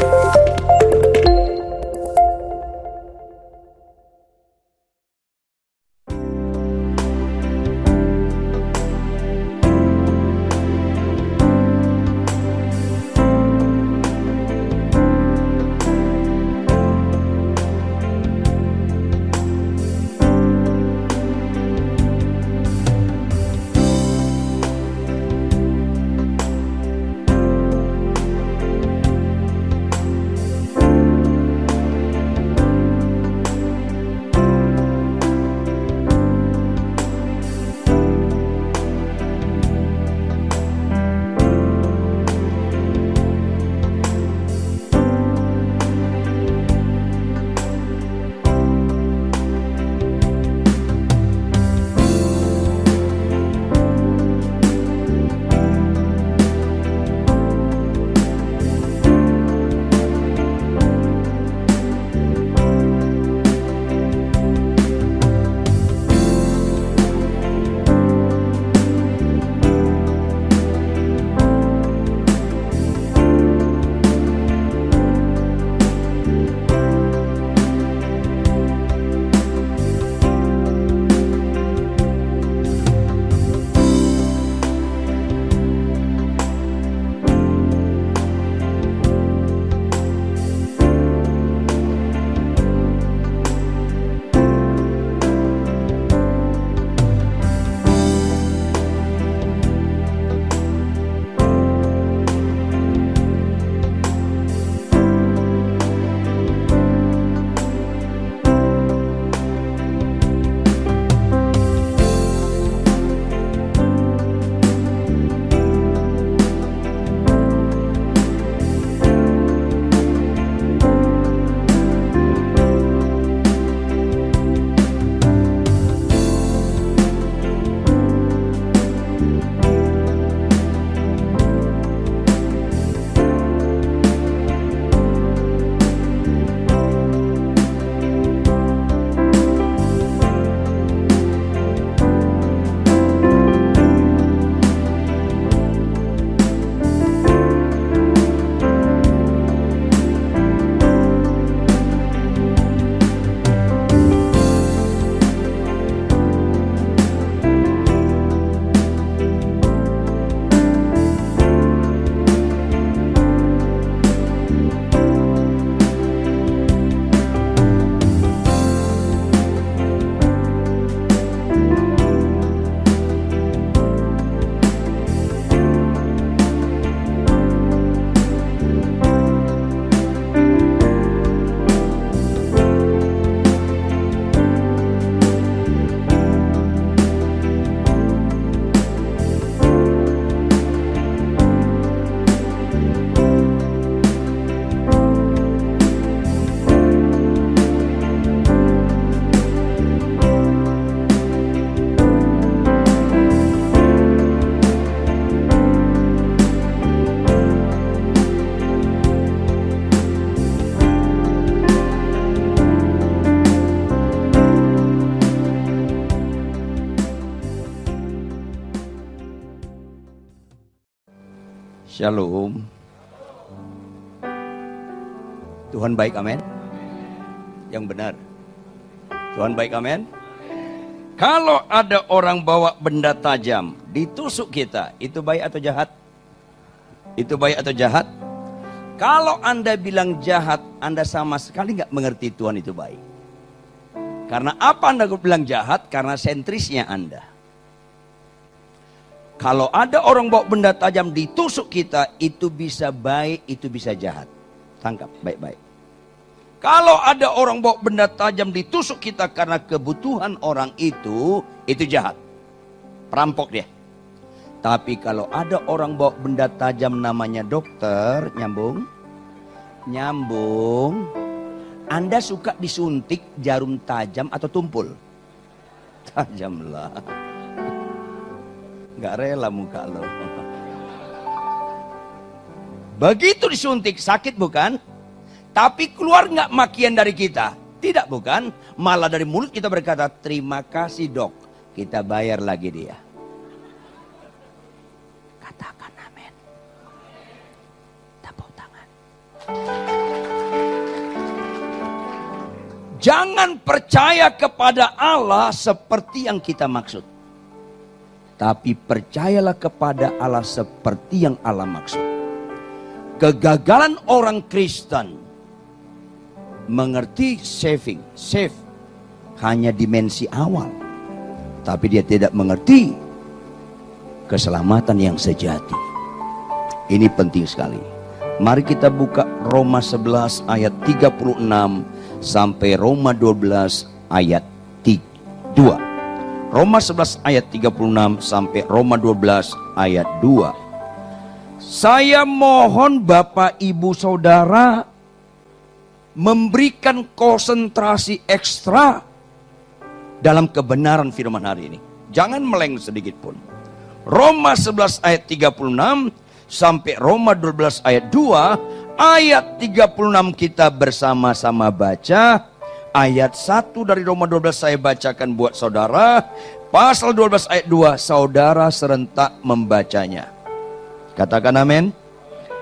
Bye. Shalom. Tuhan baik, amin. Yang benar. Tuhan baik, amin. Kalau ada orang bawa benda tajam ditusuk kita, itu baik atau jahat? Itu baik atau jahat? Kalau Anda bilang jahat, Anda sama sekali nggak mengerti Tuhan itu baik. Karena apa Anda bilang jahat? Karena sentrisnya Anda. Kalau ada orang bawa benda tajam ditusuk kita, itu bisa baik, itu bisa jahat. Tangkap baik-baik. Kalau ada orang bawa benda tajam ditusuk kita karena kebutuhan orang itu, itu jahat. Perampok dia. Tapi kalau ada orang bawa benda tajam namanya dokter, nyambung? Nyambung. Anda suka disuntik jarum tajam atau tumpul? Tajamlah nggak rela muka lo. Begitu disuntik sakit bukan? Tapi keluar nggak makian dari kita? Tidak bukan? Malah dari mulut kita berkata terima kasih dok. Kita bayar lagi dia. Katakan amin. Tepuk tangan. Jangan percaya kepada Allah seperti yang kita maksud. Tapi percayalah kepada Allah seperti yang Allah maksud. Kegagalan orang Kristen mengerti saving, save hanya dimensi awal. Tapi dia tidak mengerti keselamatan yang sejati. Ini penting sekali. Mari kita buka Roma 11 ayat 36 sampai Roma 12 ayat 2. Roma 11 ayat 36 sampai Roma 12 ayat 2. Saya mohon Bapak Ibu Saudara memberikan konsentrasi ekstra dalam kebenaran firman hari ini. Jangan meleng sedikit pun. Roma 11 ayat 36 sampai Roma 12 ayat 2, ayat 36 kita bersama-sama baca. Ayat 1 dari Roma 12 saya bacakan buat saudara. Pasal 12 ayat 2, saudara serentak membacanya. Katakan amin.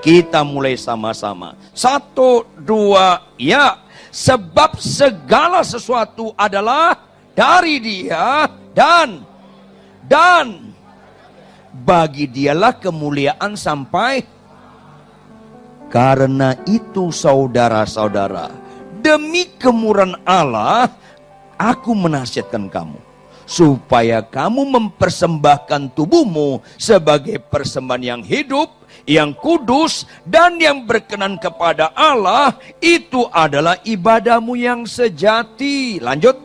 Kita mulai sama-sama. Satu, dua, ya. Sebab segala sesuatu adalah dari dia dan dan bagi dialah kemuliaan sampai karena itu saudara-saudara demi kemurahan Allah aku menasihatkan kamu supaya kamu mempersembahkan tubuhmu sebagai persembahan yang hidup yang kudus dan yang berkenan kepada Allah itu adalah ibadahmu yang sejati. Lanjut.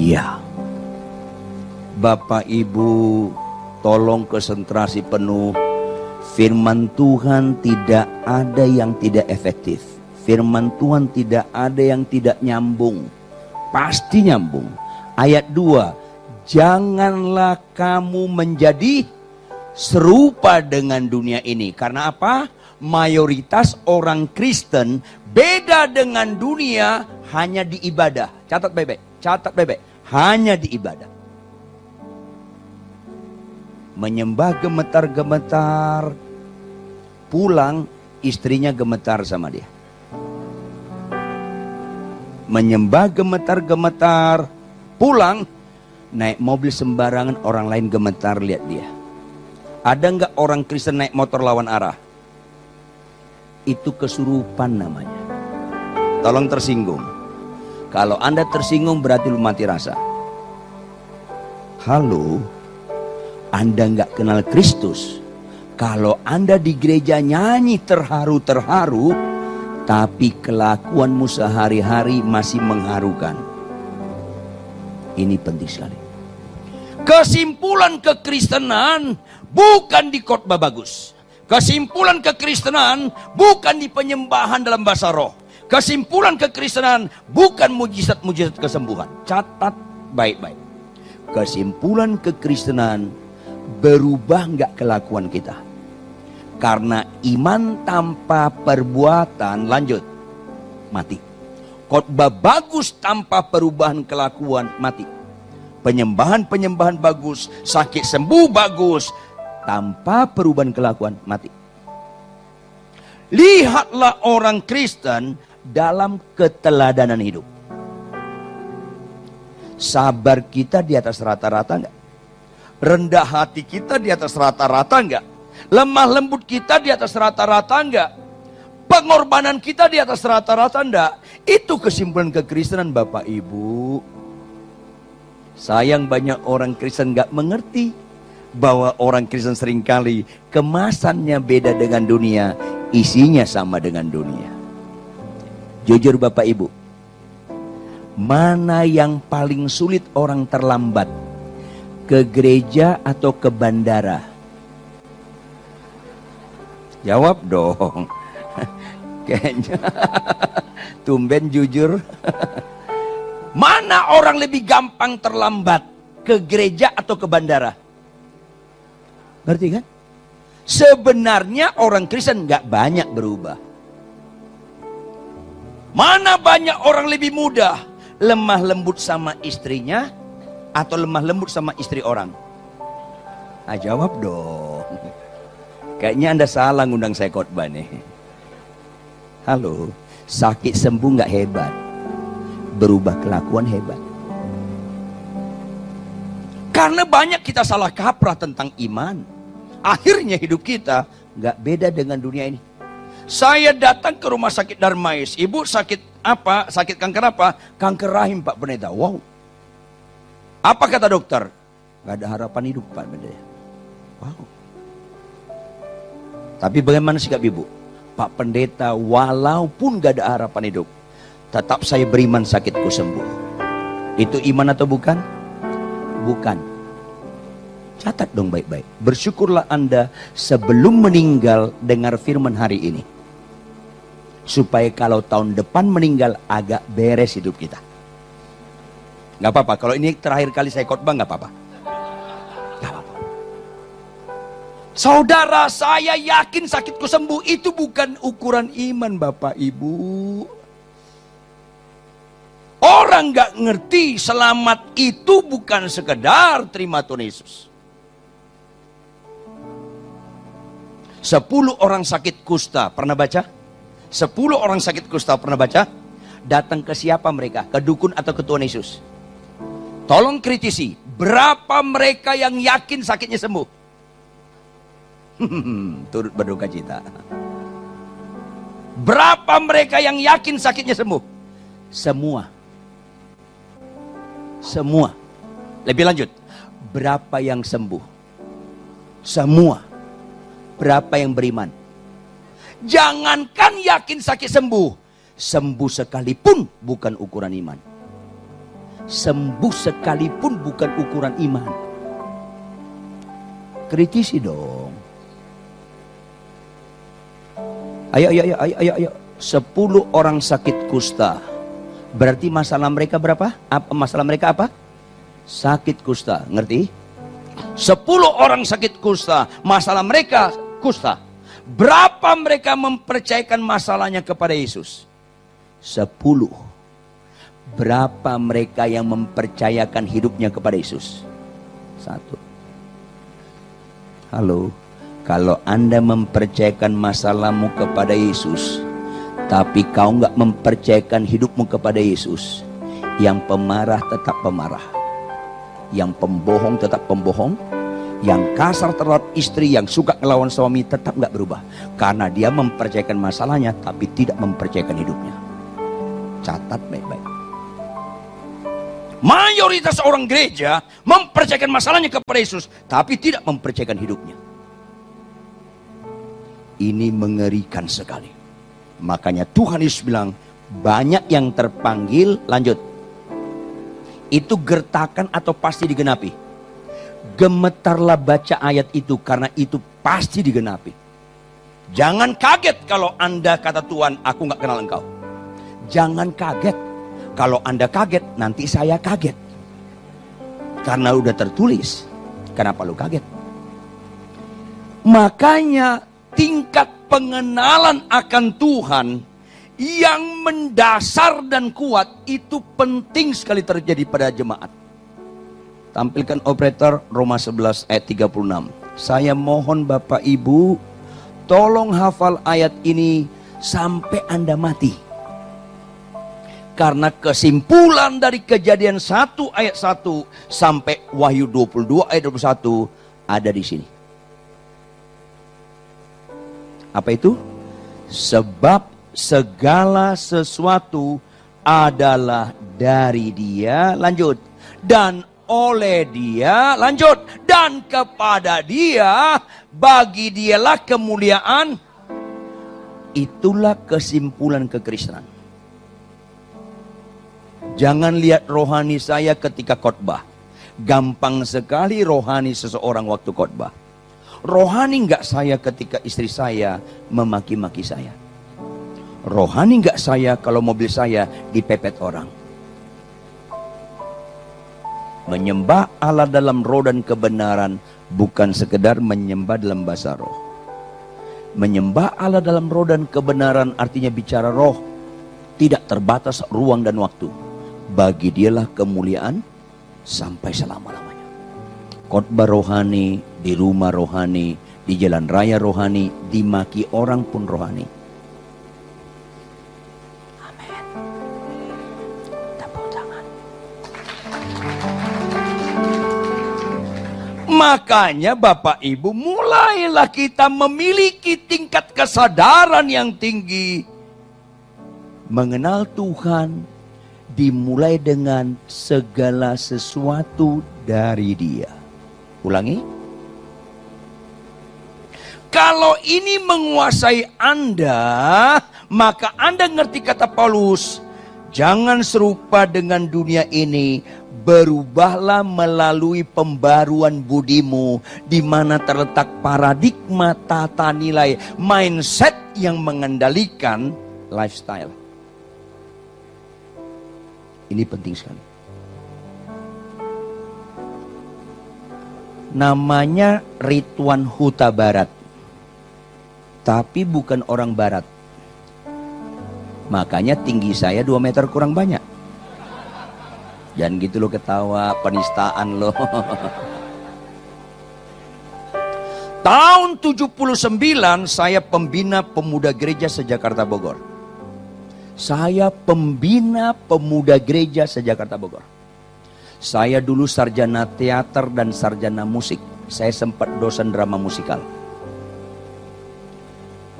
Iya. Bapak Ibu, tolong konsentrasi penuh Firman Tuhan tidak ada yang tidak efektif. Firman Tuhan tidak ada yang tidak nyambung. Pasti nyambung. Ayat 2. Janganlah kamu menjadi serupa dengan dunia ini. Karena apa? Mayoritas orang Kristen beda dengan dunia hanya di ibadah. Catat bebek, catat bebek. Hanya di ibadah menyembah gemetar-gemetar. Pulang istrinya gemetar sama dia. Menyembah gemetar-gemetar. Pulang naik mobil sembarangan orang lain gemetar lihat dia. Ada nggak orang Kristen naik motor lawan arah? Itu kesurupan namanya. Tolong tersinggung. Kalau Anda tersinggung berarti lu mati rasa. Halo, anda nggak kenal Kristus, kalau Anda di gereja nyanyi terharu-terharu, tapi kelakuanmu sehari-hari masih mengharukan. Ini penting sekali. Kesimpulan kekristenan bukan di khotbah bagus. Kesimpulan kekristenan bukan di penyembahan dalam bahasa roh. Kesimpulan kekristenan bukan mujizat-mujizat kesembuhan. Catat baik-baik. Kesimpulan kekristenan berubah nggak kelakuan kita? Karena iman tanpa perbuatan lanjut mati. Khotbah bagus tanpa perubahan kelakuan mati. Penyembahan-penyembahan bagus, sakit sembuh bagus tanpa perubahan kelakuan mati. Lihatlah orang Kristen dalam keteladanan hidup. Sabar kita di atas rata-rata enggak? Rendah hati kita di atas rata-rata enggak? Lemah lembut kita di atas rata-rata enggak? Pengorbanan kita di atas rata-rata enggak? Itu kesimpulan kekristenan Bapak Ibu. Sayang banyak orang Kristen enggak mengerti bahwa orang Kristen sering kali kemasannya beda dengan dunia, isinya sama dengan dunia. Jujur Bapak Ibu, mana yang paling sulit orang terlambat? ke gereja atau ke bandara? Jawab dong. Kayaknya tumben jujur. Mana orang lebih gampang terlambat? Ke gereja atau ke bandara? Ngerti kan? Sebenarnya orang Kristen nggak banyak berubah. Mana banyak orang lebih mudah lemah lembut sama istrinya atau lemah lembut sama istri orang? Ah, jawab dong. Kayaknya Anda salah ngundang saya khotbah nih. Halo, sakit sembuh nggak hebat. Berubah kelakuan hebat. Karena banyak kita salah kaprah tentang iman. Akhirnya hidup kita nggak beda dengan dunia ini. Saya datang ke rumah sakit Darmais. Ibu sakit apa? Sakit kanker apa? Kanker rahim Pak Pendeta. Wow. Apa kata dokter? Gak ada harapan hidup Pak Pendeta. Wow. Tapi bagaimana sikap ibu? Pak Pendeta walaupun gak ada harapan hidup. Tetap saya beriman sakitku sembuh. Itu iman atau bukan? Bukan. Catat dong baik-baik. Bersyukurlah Anda sebelum meninggal dengar firman hari ini supaya kalau tahun depan meninggal agak beres hidup kita. Gak apa-apa, kalau ini terakhir kali saya khotbah gak apa-apa. Gak apa-apa. Saudara, saya yakin sakitku sembuh itu bukan ukuran iman Bapak Ibu. Orang gak ngerti selamat itu bukan sekedar terima Tuhan Yesus. Sepuluh orang sakit kusta, pernah baca? Sepuluh orang sakit kusta pernah baca? Datang ke siapa mereka? Ke dukun atau ke Tuhan Yesus? Tolong kritisi. Berapa mereka yang yakin sakitnya sembuh? Turut berduka cita. Berapa mereka yang yakin sakitnya sembuh? Semua. Semua. Lebih lanjut. Berapa yang sembuh? Semua. Berapa yang beriman? Jangankan yakin sakit sembuh. Sembuh sekalipun bukan ukuran iman. Sembuh sekalipun bukan ukuran iman. Kritisi dong. Ayo, ayo, ayo, ayo, ayo. Sepuluh orang sakit kusta. Berarti masalah mereka berapa? Apa masalah mereka apa? Sakit kusta, ngerti? Sepuluh orang sakit kusta, masalah mereka kusta. Berapa mereka mempercayakan masalahnya kepada Yesus? Sepuluh. Berapa mereka yang mempercayakan hidupnya kepada Yesus? Satu. Halo, kalau Anda mempercayakan masalahmu kepada Yesus, tapi kau nggak mempercayakan hidupmu kepada Yesus, yang pemarah tetap pemarah, yang pembohong tetap pembohong, yang kasar terhadap istri yang suka ngelawan suami tetap nggak berubah. Karena dia mempercayakan masalahnya tapi tidak mempercayakan hidupnya. Catat baik-baik. Mayoritas orang gereja mempercayakan masalahnya kepada Yesus tapi tidak mempercayakan hidupnya. Ini mengerikan sekali. Makanya Tuhan Yesus bilang banyak yang terpanggil lanjut. Itu gertakan atau pasti digenapi Gemetarlah baca ayat itu karena itu pasti digenapi. Jangan kaget kalau Anda kata Tuhan, aku nggak kenal engkau. Jangan kaget. Kalau Anda kaget, nanti saya kaget. Karena udah tertulis. Kenapa lu kaget? Makanya tingkat pengenalan akan Tuhan yang mendasar dan kuat itu penting sekali terjadi pada jemaat. Tampilkan operator Roma 11 ayat 36. Saya mohon Bapak Ibu tolong hafal ayat ini sampai Anda mati. Karena kesimpulan dari kejadian 1 ayat 1 sampai Wahyu 22 ayat 21 ada di sini. Apa itu? Sebab segala sesuatu adalah dari dia. Lanjut. Dan oleh dia, lanjut, dan kepada dia, bagi dialah kemuliaan. Itulah kesimpulan kekristenan. Jangan lihat rohani saya ketika khotbah. Gampang sekali rohani seseorang waktu khotbah. Rohani enggak saya ketika istri saya memaki-maki saya. Rohani enggak saya kalau mobil saya dipepet orang Menyembah Allah dalam roh dan kebenaran bukan sekedar menyembah dalam bahasa roh. Menyembah Allah dalam roh dan kebenaran artinya bicara roh. Tidak terbatas ruang dan waktu. bagi dialah kemuliaan sampai selama-lamanya. Khotbah rohani, di rumah rohani, di jalan raya rohani, dimaki orang pun rohani. Makanya Bapak Ibu mulailah kita memiliki tingkat kesadaran yang tinggi. Mengenal Tuhan dimulai dengan segala sesuatu dari dia. Ulangi. Kalau ini menguasai Anda, maka Anda ngerti kata Paulus, jangan serupa dengan dunia ini, berubahlah melalui pembaruan budimu di mana terletak paradigma tata nilai mindset yang mengendalikan lifestyle. Ini penting sekali. Namanya Rituan Huta Barat. Tapi bukan orang barat. Makanya tinggi saya 2 meter kurang banyak. Jangan gitu lo ketawa, penistaan lo. Tahun 79 saya pembina pemuda gereja sejakarta Bogor. Saya pembina pemuda gereja sejakarta Bogor. Saya dulu sarjana teater dan sarjana musik. Saya sempat dosen drama musikal.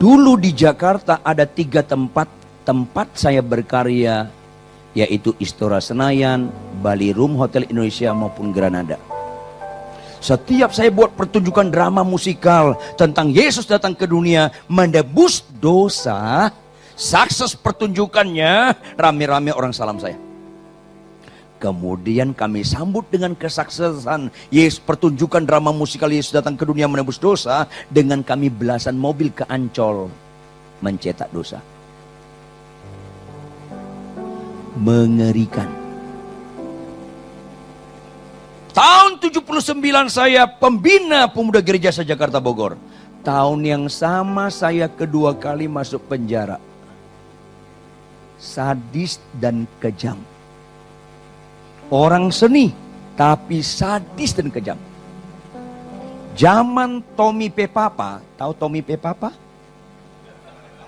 Dulu di Jakarta ada tiga tempat tempat saya berkarya yaitu Istora Senayan, Bali Room Hotel Indonesia maupun Granada. Setiap saya buat pertunjukan drama musikal tentang Yesus datang ke dunia menebus dosa, sukses pertunjukannya, rame-rame orang salam saya. Kemudian kami sambut dengan kesuksesan Yesus pertunjukan drama musikal Yesus datang ke dunia menebus dosa dengan kami belasan mobil ke Ancol mencetak dosa. Mengerikan. Tahun 79 saya pembina pemuda gereja sejakarta Bogor. Tahun yang sama saya kedua kali masuk penjara. Sadis dan kejam orang seni, tapi sadis dan kejam. Zaman Tommy P. Papa, tahu Tommy P. Papa?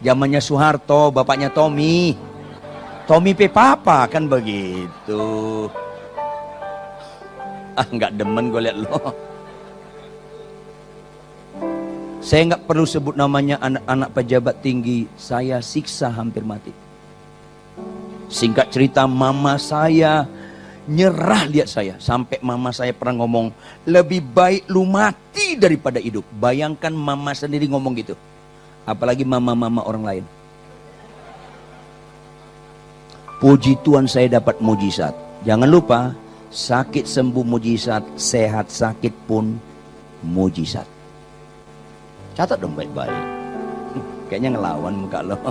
Zamannya Soeharto, bapaknya Tommy. Tommy P. Papa kan begitu. Ah nggak demen gue liat lo. Saya nggak perlu sebut namanya anak-anak pejabat tinggi. Saya siksa hampir mati. Singkat cerita mama saya nyerah lihat saya. Sampai mama saya pernah ngomong, lebih baik lu mati daripada hidup. Bayangkan mama sendiri ngomong gitu. Apalagi mama-mama orang lain. Puji Tuhan saya dapat mujizat. Jangan lupa, sakit sembuh mujizat, sehat sakit pun mujizat. Catat dong baik-baik. Kayaknya ngelawan muka lo.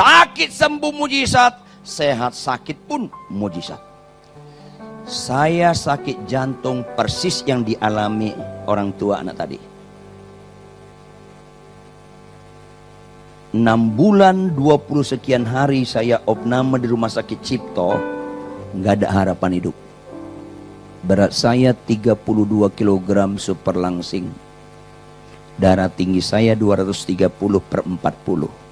Sakit sembuh mujizat, sehat sakit pun mujizat. Saya sakit jantung persis yang dialami orang tua anak tadi. 6 bulan 20 sekian hari saya opname di rumah sakit Cipto, nggak ada harapan hidup. Berat saya 32 kg super langsing. Darah tinggi saya 230 per 40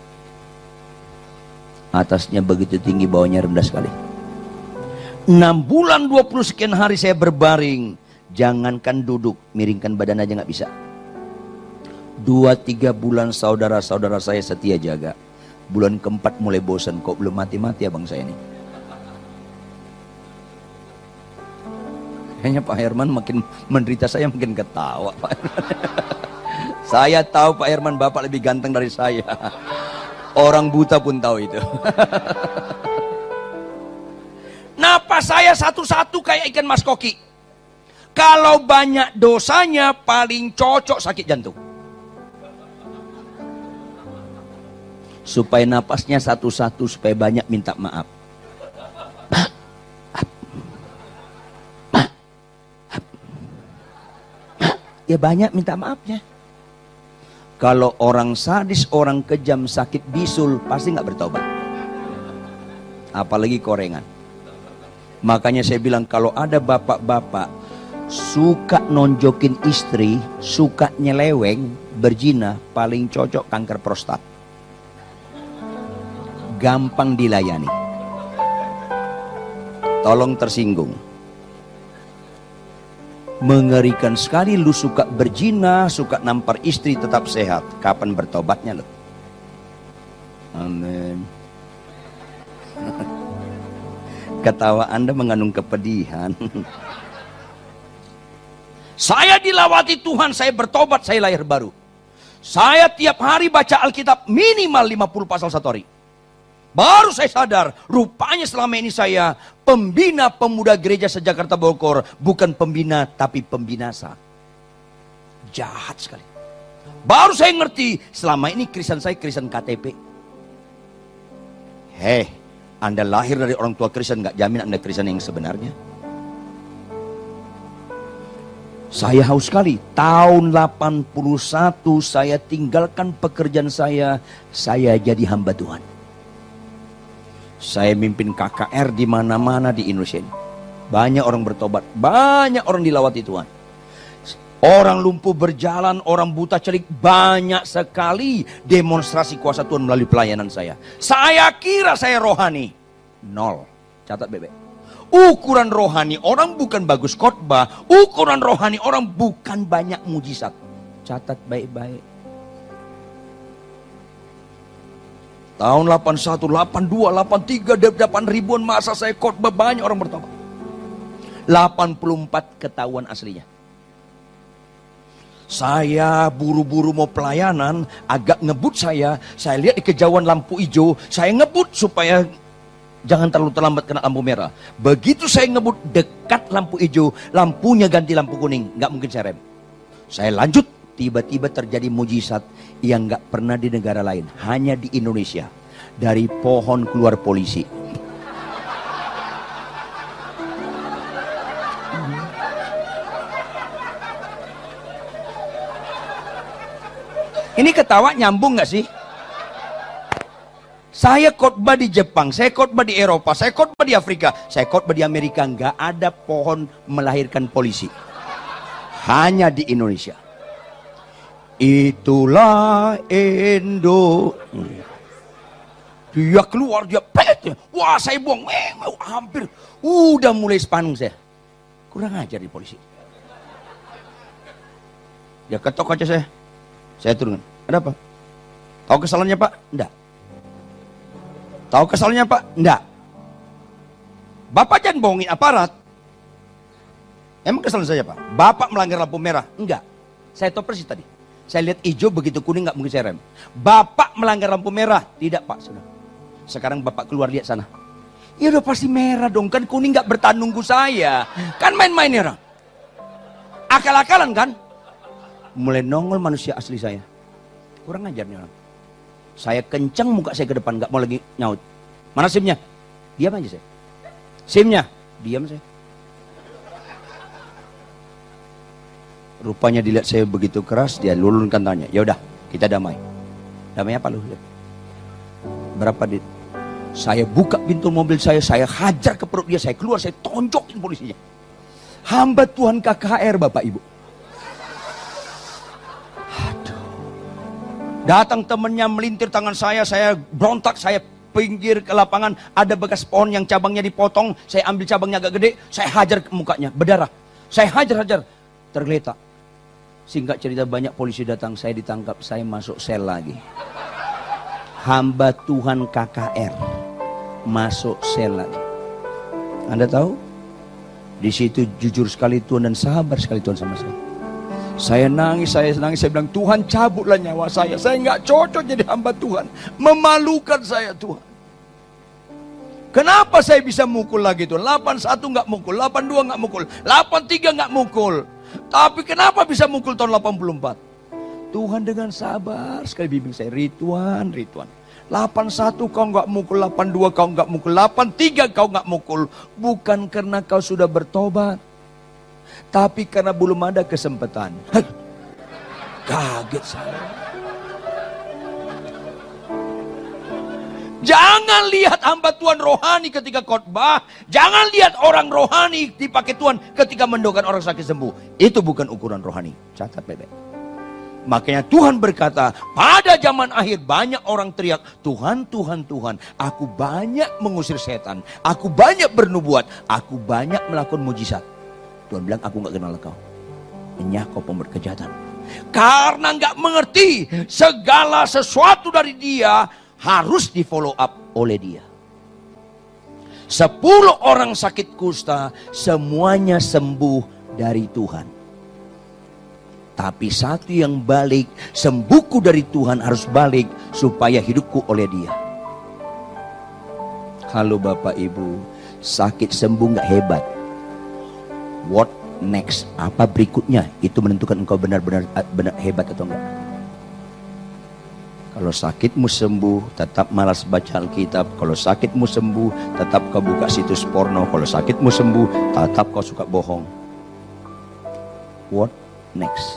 Atasnya begitu tinggi, bawahnya rendah sekali. 6 bulan 20 sekian hari saya berbaring. Jangankan duduk, miringkan badan aja nggak bisa. Dua tiga bulan saudara-saudara saya setia jaga. Bulan keempat mulai bosan, kok belum mati-mati abang saya ini. Kayaknya Pak Herman makin menderita saya makin ketawa Pak saya tahu Pak Herman Bapak lebih ganteng dari saya. Orang buta pun tahu itu. Napas saya satu-satu kayak ikan mas koki. Kalau banyak dosanya paling cocok sakit jantung. Supaya napasnya satu-satu supaya banyak minta maaf. Ya banyak minta maafnya. Kalau orang sadis, orang kejam, sakit bisul, pasti nggak bertobat. Apalagi korengan. Makanya saya bilang kalau ada bapak-bapak suka nonjokin istri, suka nyeleweng, berzina, paling cocok kanker prostat. Gampang dilayani. Tolong tersinggung. Mengerikan sekali lu suka berzina, suka nampar istri tetap sehat. Kapan bertobatnya lo? Amin. Ketawa Anda mengandung kepedihan. Saya dilawati Tuhan, saya bertobat, saya lahir baru. Saya tiap hari baca Alkitab minimal 50 pasal satu hari. Baru saya sadar, rupanya selama ini saya pembina pemuda gereja sejakarta Bogor. Bukan pembina, tapi pembinasa. Jahat sekali. Baru saya ngerti, selama ini Kristen saya Kristen KTP. Hei, Anda lahir dari orang tua Kristen, nggak jamin Anda Kristen yang sebenarnya. Saya haus sekali. Tahun 81 saya tinggalkan pekerjaan saya. Saya jadi hamba Tuhan. Saya mimpin KKR di mana-mana di Indonesia ini. Banyak orang bertobat, banyak orang dilawati Tuhan. Orang lumpuh berjalan, orang buta celik, banyak sekali demonstrasi kuasa Tuhan melalui pelayanan saya. Saya kira saya rohani. Nol. Catat bebek. Ukuran rohani orang bukan bagus khotbah, ukuran rohani orang bukan banyak mujizat. Catat baik-baik. Tahun 81, 82, 83, 8 ribuan masa saya khotbah banyak orang bertobat. 84 ketahuan aslinya. Saya buru-buru mau pelayanan, agak ngebut saya. Saya lihat di kejauhan lampu hijau, saya ngebut supaya jangan terlalu terlambat kena lampu merah. Begitu saya ngebut dekat lampu hijau, lampunya ganti lampu kuning, nggak mungkin saya rem. Saya lanjut, tiba-tiba terjadi mujizat yang nggak pernah di negara lain, hanya di Indonesia. Dari pohon keluar polisi. Ini ketawa nyambung nggak sih? Saya khotbah di Jepang, saya khotbah di Eropa, saya khotbah di Afrika, saya khotbah di Amerika, nggak ada pohon melahirkan polisi. Hanya di Indonesia. Itulah Indo. Dia keluar, dia pet. Wah saya buang, eh, hampir. Udah mulai sepanung saya. Kurang ajar di polisi. Dia ketok aja saya. Saya turun. Ada apa? Tahu kesalahannya pak? Enggak. Tahu kesalahannya pak? Enggak. Bapak jangan bohongin aparat. Emang kesalahan saya pak? Bapak melanggar lampu merah? Enggak. Saya tahu persis tadi. Saya lihat hijau begitu kuning nggak mungkin saya rem. Bapak melanggar lampu merah? Tidak pak, sudah. Sekarang bapak keluar lihat sana. Ya udah pasti merah dong, kan kuning nggak bertandung ke saya. Kan main-main ya orang. Akal-akalan kan? Mulai nongol manusia asli saya. Kurang ajar nih orang. Saya kencang muka saya ke depan, nggak mau lagi nyaut. Mana simnya? Diam aja saya. Simnya? Diam saya. Rupanya dilihat saya begitu keras, dia lulunkan tanya. Ya udah, kita damai. Damai apa lu? Berapa dit? Saya buka pintu mobil saya, saya hajar ke perut dia, saya keluar, saya tonjokin polisinya. Hamba Tuhan KKR Bapak Ibu. Aduh. Datang temennya melintir tangan saya, saya berontak, saya pinggir ke lapangan, ada bekas pohon yang cabangnya dipotong, saya ambil cabangnya agak gede, saya hajar ke mukanya, berdarah. Saya hajar-hajar, tergeletak. Singkat cerita banyak polisi datang, saya ditangkap, saya masuk sel lagi. Hamba Tuhan KKR masuk sel lagi. Anda tahu? Di situ jujur sekali Tuhan dan sabar sekali Tuhan sama saya. Saya nangis, saya nangis, saya bilang Tuhan cabutlah nyawa saya. Saya nggak cocok jadi hamba Tuhan. Memalukan saya Tuhan. Kenapa saya bisa mukul lagi Tuhan? 81 nggak mukul, 82 nggak mukul, 83 nggak mukul. Tapi kenapa bisa mukul tahun 84? Tuhan dengan sabar sekali bimbing saya. Rituan, Rituan. 81 kau nggak mukul, 82 kau nggak mukul, 83 kau nggak mukul. Bukan karena kau sudah bertobat. Tapi karena belum ada kesempatan. Kaget saya. Jangan lihat hamba Tuhan rohani ketika khotbah. Jangan lihat orang rohani dipakai Tuhan ketika mendoakan orang sakit sembuh. Itu bukan ukuran rohani. Catat bebek. Makanya Tuhan berkata, pada zaman akhir banyak orang teriak, Tuhan, Tuhan, Tuhan, aku banyak mengusir setan, aku banyak bernubuat, aku banyak melakukan mujizat. Tuhan bilang, aku nggak kenal kau. Enyah kau pembuat kejahatan. Karena nggak mengerti segala sesuatu dari dia harus di follow up oleh dia. Sepuluh orang sakit kusta semuanya sembuh dari Tuhan. Tapi satu yang balik, sembuhku dari Tuhan harus balik supaya hidupku oleh dia. Halo Bapak Ibu, sakit sembuh nggak hebat. What next? Apa berikutnya? Itu menentukan engkau benar-benar benar hebat atau enggak. Kalau sakitmu sembuh, tetap malas baca Alkitab. Kalau sakitmu sembuh, tetap kau buka situs porno. Kalau sakitmu sembuh, tetap kau suka bohong. What next?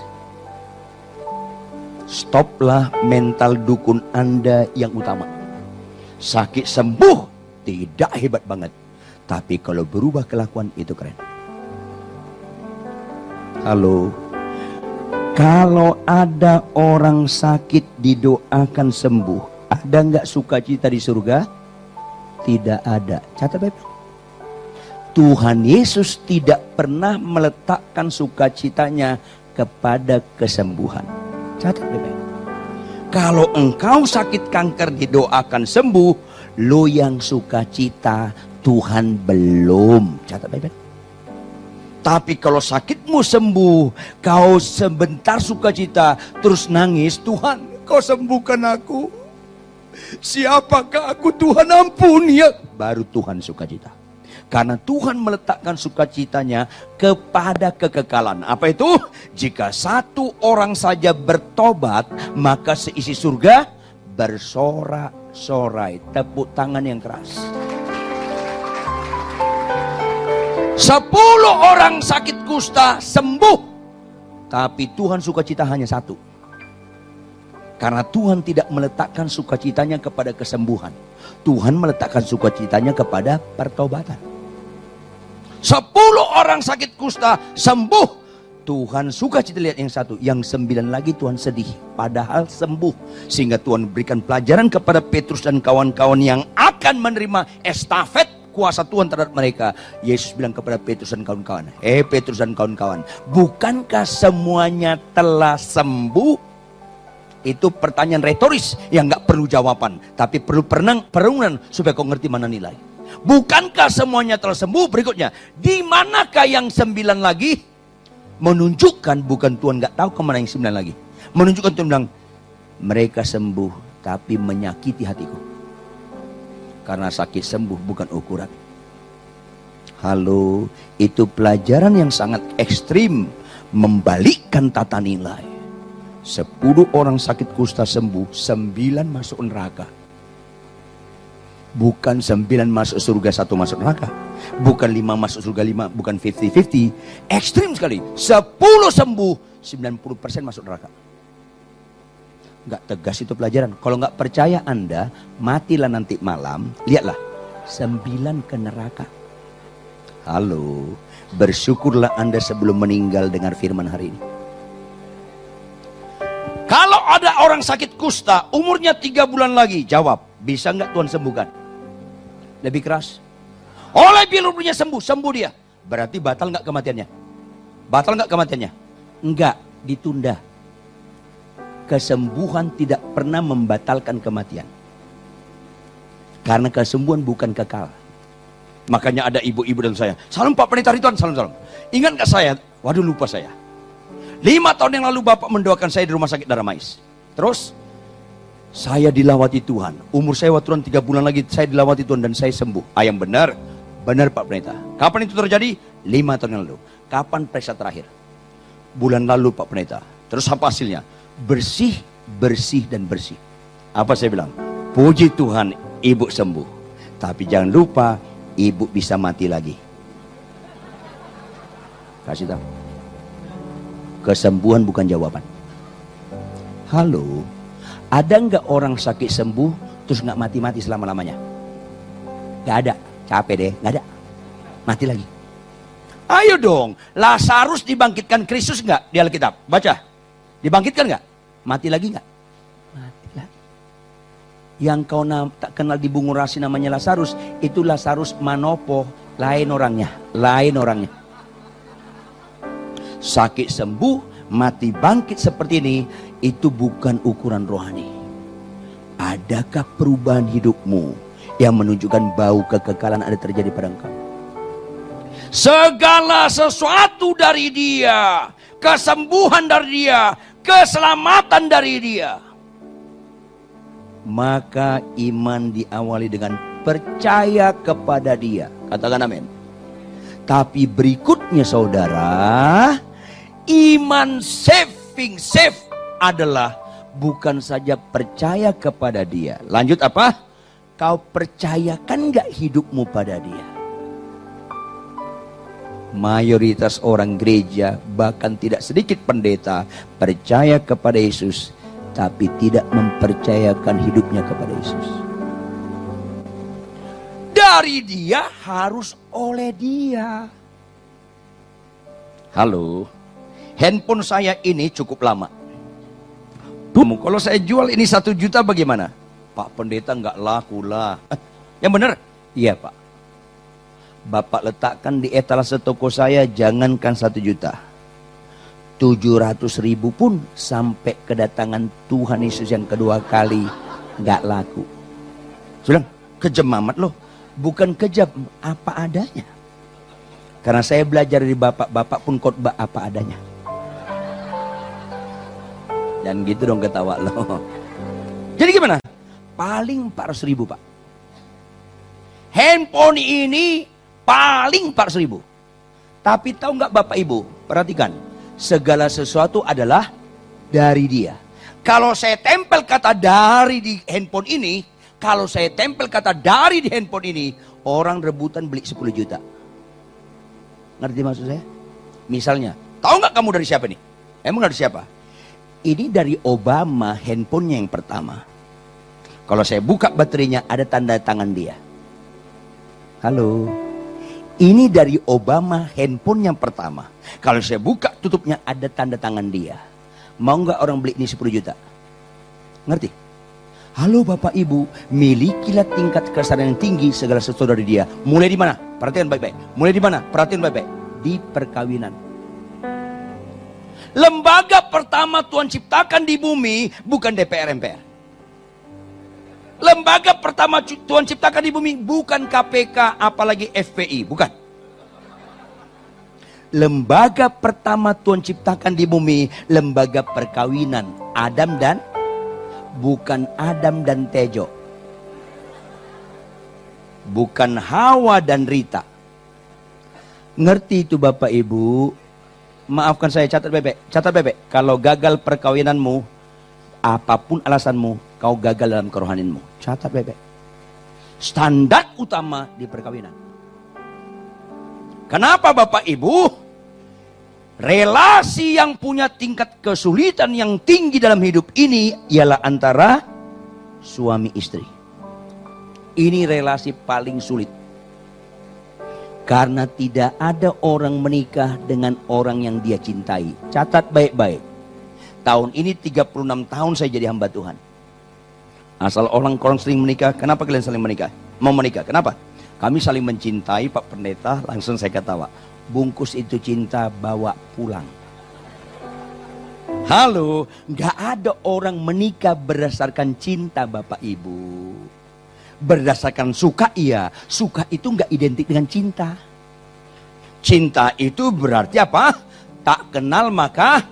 Stoplah mental dukun Anda yang utama. Sakit sembuh tidak hebat banget. Tapi kalau berubah kelakuan itu keren. Halo. Kalau ada orang sakit didoakan sembuh. Ada nggak sukacita di surga? Tidak ada. Catat baik. Tuhan Yesus tidak pernah meletakkan sukacitanya kepada kesembuhan. Catat baik Kalau engkau sakit kanker didoakan sembuh, lo yang suka cita Tuhan belum. Catat baik-baik. Tapi kalau sakitmu sembuh, kau sebentar sukacita, terus nangis, Tuhan kau sembuhkan aku. Siapakah aku Tuhan ampuni ya. Baru Tuhan sukacita. Karena Tuhan meletakkan sukacitanya kepada kekekalan. Apa itu? Jika satu orang saja bertobat, maka seisi surga bersorak-sorai. Tepuk tangan yang keras. Sepuluh orang sakit kusta sembuh. Tapi Tuhan sukacita hanya satu. Karena Tuhan tidak meletakkan sukacitanya kepada kesembuhan. Tuhan meletakkan sukacitanya kepada pertobatan. Sepuluh orang sakit kusta sembuh. Tuhan suka kita lihat yang satu. Yang sembilan lagi Tuhan sedih. Padahal sembuh. Sehingga Tuhan berikan pelajaran kepada Petrus dan kawan-kawan yang akan menerima estafet kuasa Tuhan terhadap mereka. Yesus bilang kepada Petrus dan kawan-kawan. Eh Petrus dan kawan-kawan. Bukankah semuanya telah sembuh? Itu pertanyaan retoris yang nggak perlu jawaban, tapi perlu perenang, perenungan supaya kau ngerti mana nilai. Bukankah semuanya telah sembuh? Berikutnya, di manakah yang sembilan lagi? Menunjukkan bukan Tuhan nggak tahu ke mana yang sembilan lagi. Menunjukkan Tuhan bilang, mereka sembuh tapi menyakiti hatiku. Karena sakit sembuh bukan ukuran. Halo, itu pelajaran yang sangat ekstrim. Membalikkan tata nilai. Sepuluh orang sakit kusta sembuh, sembilan masuk neraka. Bukan sembilan masuk surga, satu masuk neraka. Bukan lima masuk surga, lima, bukan 50-50. Ekstrim sekali. Sepuluh sembuh, 90% masuk neraka. Enggak tegas itu pelajaran. Kalau nggak percaya Anda, matilah nanti malam. Lihatlah, sembilan ke neraka. Halo, bersyukurlah Anda sebelum meninggal dengar firman hari ini. Kalau ada orang sakit kusta, umurnya tiga bulan lagi, jawab, bisa nggak Tuhan sembuhkan? lebih keras. Oleh bilurnya sembuh, sembuh dia. Berarti batal nggak kematiannya? Batal nggak kematiannya? Enggak, ditunda. Kesembuhan tidak pernah membatalkan kematian. Karena kesembuhan bukan kekal. Makanya ada ibu-ibu dan saya. Salam Pak Pendeta Ridwan, salam salam. Ingat nggak saya? Waduh lupa saya. Lima tahun yang lalu Bapak mendoakan saya di rumah sakit darah mais. Terus saya dilawati Tuhan. Umur saya waktu tiga bulan lagi saya dilawati Tuhan dan saya sembuh. Ah yang benar, benar Pak Pendeta. Kapan itu terjadi? Lima tahun yang lalu. Kapan periksa terakhir? Bulan lalu Pak Pendeta. Terus apa hasilnya? Bersih, bersih dan bersih. Apa saya bilang? Puji Tuhan, ibu sembuh. Tapi jangan lupa, ibu bisa mati lagi. Kasih tahu. Kesembuhan bukan jawaban. Halo, ada nggak orang sakit sembuh terus nggak mati-mati selama-lamanya. Gak ada, capek deh, nggak ada. Mati lagi. Ayo dong, Lazarus dibangkitkan Kristus nggak di Alkitab? Baca, dibangkitkan nggak? Mati lagi nggak? Mati lagi. Yang kau tak kenal di Bungurasi namanya Lazarus, itu Lazarus Manopo, lain orangnya, lain orangnya. Sakit sembuh, mati bangkit seperti ini, itu bukan ukuran rohani. Adakah perubahan hidupmu yang menunjukkan bau kekekalan ada terjadi pada engkau? Segala sesuatu dari dia, kesembuhan dari dia, keselamatan dari dia. Maka iman diawali dengan percaya kepada dia. Katakan amin. Tapi berikutnya saudara, iman saving save adalah bukan saja percaya kepada dia. Lanjut apa? Kau percayakan gak hidupmu pada dia? Mayoritas orang gereja bahkan tidak sedikit pendeta percaya kepada Yesus tapi tidak mempercayakan hidupnya kepada Yesus. Dari dia harus oleh dia. Halo. Handphone saya ini cukup lama. Kamu kalau saya jual ini satu juta bagaimana? Pak pendeta nggak laku lah. Eh, yang benar? Iya pak. Bapak letakkan di etalase toko saya jangankan satu juta. Tujuh ratus ribu pun sampai kedatangan Tuhan Yesus yang kedua kali nggak laku. Sudah kejam amat loh. Bukan kejam, apa adanya. Karena saya belajar dari bapak, bapak pun khotbah apa adanya. Dan gitu dong ketawa lo. Jadi gimana? Paling 400 ribu pak. Handphone ini paling 400 ribu. Tapi tahu nggak bapak ibu? Perhatikan. Segala sesuatu adalah dari dia. Kalau saya tempel kata dari di handphone ini, kalau saya tempel kata dari di handphone ini, orang rebutan beli 10 juta. Ngerti maksud saya? Misalnya, tahu nggak kamu dari siapa nih? Emang dari siapa? Ini dari Obama handphonenya yang pertama. Kalau saya buka baterainya ada tanda tangan dia. Halo. Ini dari Obama handphone yang pertama. Kalau saya buka tutupnya ada tanda tangan dia. Mau nggak orang beli ini 10 juta? Ngerti? Halo Bapak Ibu, milikilah tingkat kesabaran yang tinggi segala sesuatu dari dia. Mulai di mana? Perhatian baik-baik. Mulai di mana? Perhatian baik-baik. Di perkawinan. Lembaga pertama Tuhan ciptakan di bumi bukan DPR MPR. Lembaga pertama Tuhan ciptakan di bumi bukan KPK apalagi FPI, bukan. Lembaga pertama Tuhan ciptakan di bumi lembaga perkawinan Adam dan bukan Adam dan Tejo. Bukan Hawa dan Rita. Ngerti itu Bapak Ibu? maafkan saya catat bebek, catat bebek. Kalau gagal perkawinanmu, apa pun alasanmu, kau gagal dalam kerohaninmu. Catat bebek. Standar utama di perkawinan. Kenapa Bapak Ibu? Relasi yang punya tingkat kesulitan yang tinggi dalam hidup ini ialah antara suami istri. Ini relasi paling sulit. Karena tidak ada orang menikah dengan orang yang dia cintai. Catat baik-baik. Tahun ini 36 tahun saya jadi hamba Tuhan. Asal orang orang sering menikah, kenapa kalian saling menikah? Mau menikah, kenapa? Kami saling mencintai Pak Pendeta, langsung saya ketawa. Bungkus itu cinta, bawa pulang. Halo, nggak ada orang menikah berdasarkan cinta Bapak Ibu berdasarkan suka iya. Suka itu nggak identik dengan cinta. Cinta itu berarti apa? Tak kenal maka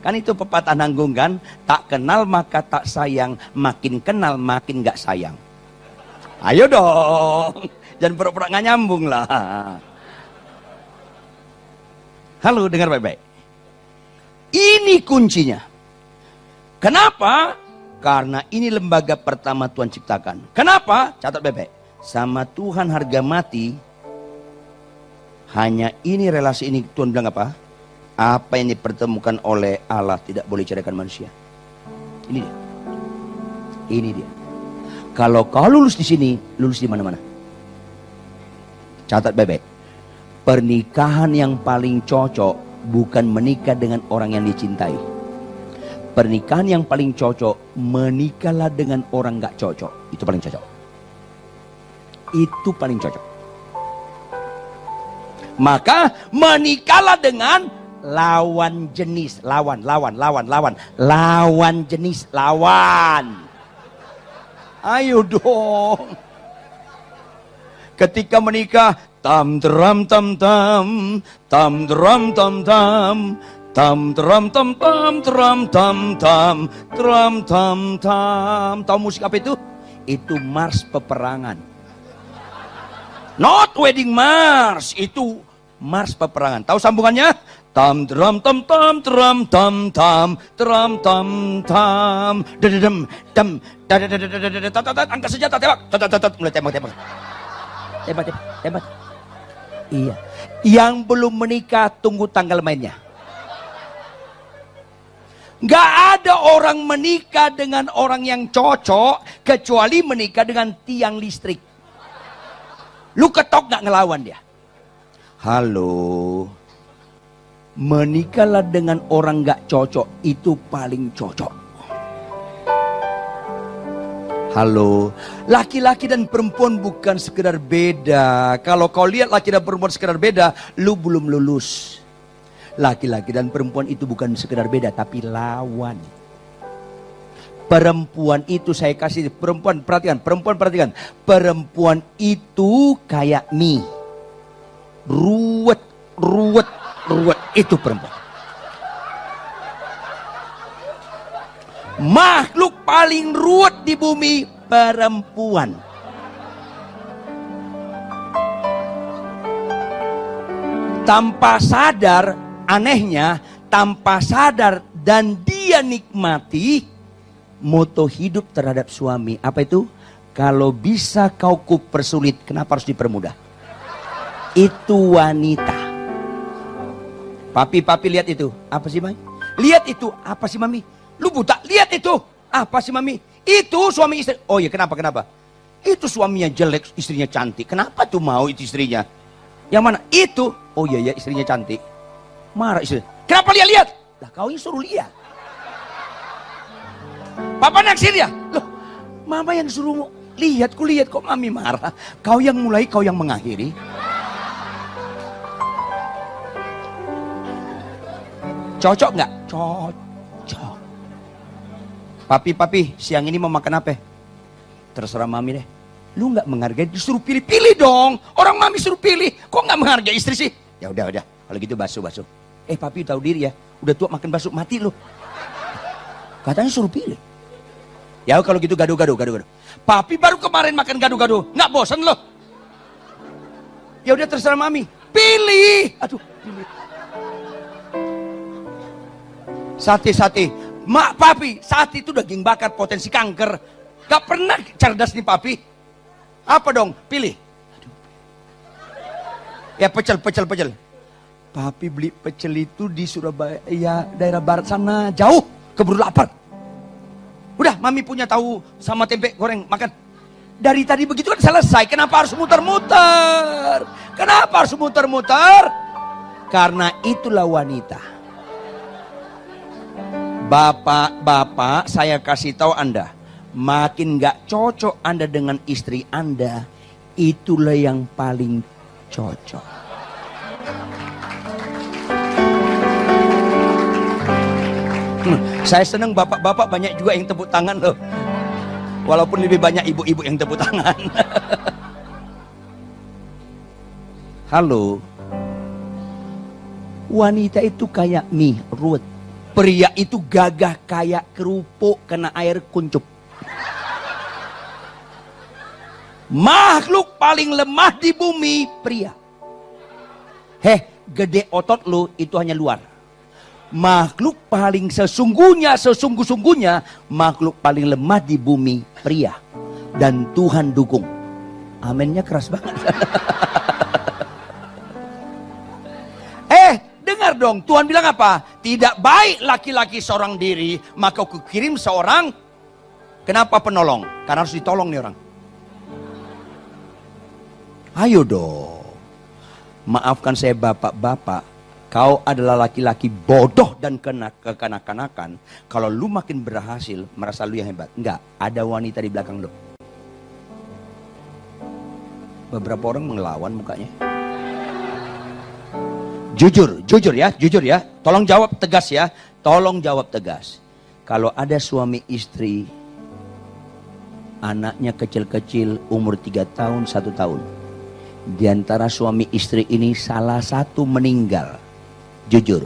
kan itu pepatah nanggung kan? Tak kenal maka tak sayang, makin kenal makin nggak sayang. Ayo dong, jangan pura-pura nggak nyambung lah. Halo, dengar baik-baik. Ini kuncinya. Kenapa? Karena ini lembaga pertama Tuhan ciptakan. Kenapa? Catat bebek. Sama Tuhan harga mati. Hanya ini relasi ini Tuhan bilang apa? Apa yang dipertemukan oleh Allah tidak boleh ceraikan manusia. Ini dia. Ini dia. Kalau kau lulus di sini, lulus di mana-mana. Catat bebek. Pernikahan yang paling cocok bukan menikah dengan orang yang dicintai. Pernikahan yang paling cocok, menikahlah dengan orang gak cocok. Itu paling cocok. Itu paling cocok. Maka menikahlah dengan lawan jenis, lawan, lawan, lawan, lawan, lawan jenis, lawan. Ayo dong. Ketika menikah, tam dram tam tam, tam dram tam tam, tam dram tam tam, dram tam tam, dram tam tam. Tahu musik apa itu? Itu mars peperangan. Not wedding mars, itu mars peperangan. Tahu sambungannya? tam drum tam tam drum tam tam drum tam tam dedem dem angkat senjata tembak tatat mulai tembak tembak tembak tembak iya yang belum menikah tunggu tanggal mainnya Gak ada orang menikah dengan orang yang cocok kecuali menikah dengan tiang listrik. Lu ketok gak ngelawan dia. Halo, Menikahlah dengan orang gak cocok, itu paling cocok. Halo, laki-laki dan perempuan bukan sekedar beda. Kalau kau lihat laki dan perempuan sekedar beda, lu belum lulus. Laki-laki dan perempuan itu bukan sekedar beda, tapi lawan. Perempuan itu saya kasih perempuan perhatikan, perempuan perhatikan. Perempuan itu kayak mie. Ruwet, ruwet, ruwet. Itu perempuan. Makhluk paling ruwet di bumi perempuan. Tanpa sadar, anehnya, tanpa sadar dan dia nikmati moto hidup terhadap suami. Apa itu? Kalau bisa kau kupersulit, kenapa harus dipermudah? Itu wanita. Papi, papi lihat itu. Apa sih, Mami? Lihat itu. Apa sih, Mami? Lu buta. Lihat itu. Apa sih, Mami? Itu suami istri. Oh iya, kenapa, kenapa? Itu suaminya jelek, istrinya cantik. Kenapa tuh mau itu istrinya? Yang mana? Itu. Oh iya, ya istrinya cantik. Marah istri. Kenapa lihat lihat? Lah kau yang suruh lihat. Papa naksir ya? Loh, mama yang suruh lihat, ku lihat kok mami marah. Kau yang mulai, kau yang mengakhiri. Cocok nggak? Cocok. Papi, papi, siang ini mau makan apa? Terserah mami deh. Lu nggak menghargai, disuruh pilih-pilih dong. Orang mami suruh pilih, kok nggak menghargai istri sih? Ya udah, udah. Kalau gitu basuh, basuh. Eh papi tahu diri ya, udah tua makan basuh mati lu. Katanya suruh pilih. Ya kalau gitu gaduh-gaduh, gaduh-gaduh. Papi baru kemarin makan gaduh-gaduh, nggak bosan loh. Ya udah terserah mami, pilih. Aduh, pilih. Sate-sate. Mak papi, saat itu daging bakar potensi kanker. Gak pernah cerdas nih papi. Apa dong? Pilih. Ya pecel, pecel, pecel. Papi beli pecel itu di Surabaya, ya daerah barat sana. Jauh, keburu lapar. Udah, mami punya tahu sama tempe goreng, makan. Dari tadi begitu kan selesai, kenapa harus muter-muter? Kenapa harus muter-muter? Karena itulah wanita. Bapak-bapak, saya kasih tahu Anda, makin gak cocok Anda dengan istri Anda, itulah yang paling cocok. Hmm, saya senang bapak-bapak banyak juga yang tepuk tangan loh. Walaupun lebih banyak ibu-ibu yang tepuk tangan. Halo. Wanita itu kayak mie, ruwet. Pria itu gagah kayak kerupuk kena air kuncup. Makhluk paling lemah di bumi pria. Heh, gede otot lu itu hanya luar. Makhluk paling sesungguhnya, sesungguh-sungguhnya, makhluk paling lemah di bumi pria. Dan Tuhan dukung. Aminnya keras banget. dong, Tuhan bilang apa? Tidak baik laki-laki seorang diri, maka aku kirim seorang Kenapa penolong? Karena harus ditolong nih orang. Ayo dong. Maafkan saya bapak-bapak. Kau adalah laki-laki bodoh dan kekanak-kanakan. Kalau lu makin berhasil, merasa lu yang hebat. Enggak, ada wanita di belakang lu. Beberapa orang mengelawan mukanya. Jujur, jujur ya, jujur ya. Tolong jawab tegas ya. Tolong jawab tegas. Kalau ada suami istri, anaknya kecil-kecil umur 3 tahun, 1 tahun di antara suami istri ini salah satu meninggal. Jujur,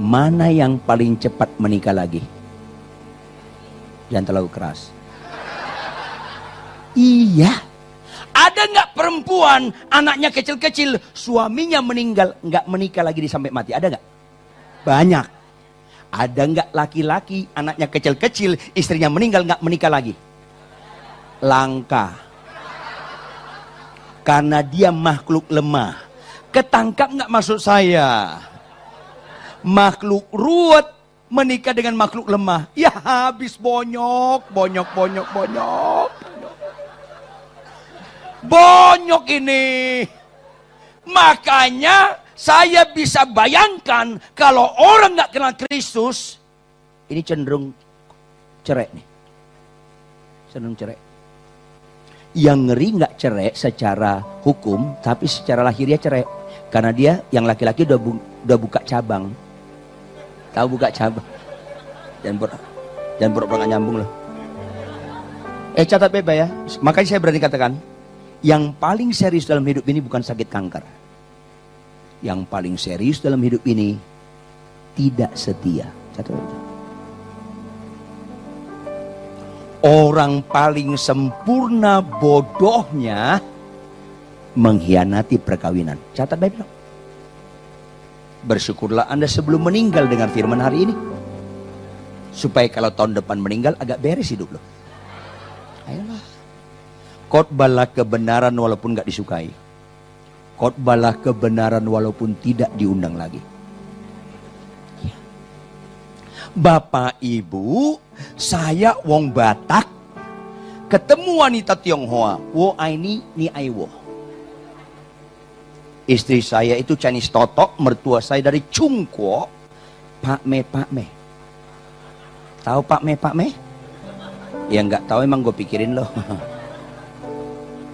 mana yang paling cepat menikah lagi? Jangan terlalu keras. Iya. Ada nggak perempuan anaknya kecil-kecil suaminya meninggal nggak menikah lagi sampai mati? Ada nggak? Banyak. Ada nggak laki-laki anaknya kecil-kecil istrinya meninggal nggak menikah lagi? Langka karena dia makhluk lemah. Ketangkap nggak maksud saya? Makhluk ruwet menikah dengan makhluk lemah. Ya habis bonyok, bonyok, bonyok, bonyok. Bonyok ini. Makanya saya bisa bayangkan kalau orang nggak kenal Kristus, ini cenderung cerai nih. Cenderung cerai yang ngeri nggak cerai secara hukum, tapi secara lahiriah cerai. Karena dia yang laki-laki udah, bu, udah buka cabang. Tahu buka cabang. Dan ber, dan ber nyambung loh. Eh catat beba ya. Makanya saya berani katakan, yang paling serius dalam hidup ini bukan sakit kanker. Yang paling serius dalam hidup ini tidak setia. Beba. Orang paling sempurna bodohnya mengkhianati perkawinan. Catat baik Bersyukurlah Anda sebelum meninggal dengan firman hari ini. Supaya kalau tahun depan meninggal agak beres hidup lo. Ayolah. Khotbahlah kebenaran walaupun gak disukai. Khotbahlah kebenaran walaupun tidak diundang lagi. Bapak Ibu, saya wong Batak ketemu wanita Tionghoa. Wo ini ni aiwo. Istri saya itu Chinese Totok, mertua saya dari Chungkuo. Pak Me, Pak Me. Tahu Pak Me, Pak Me? Ya nggak tahu emang gue pikirin loh.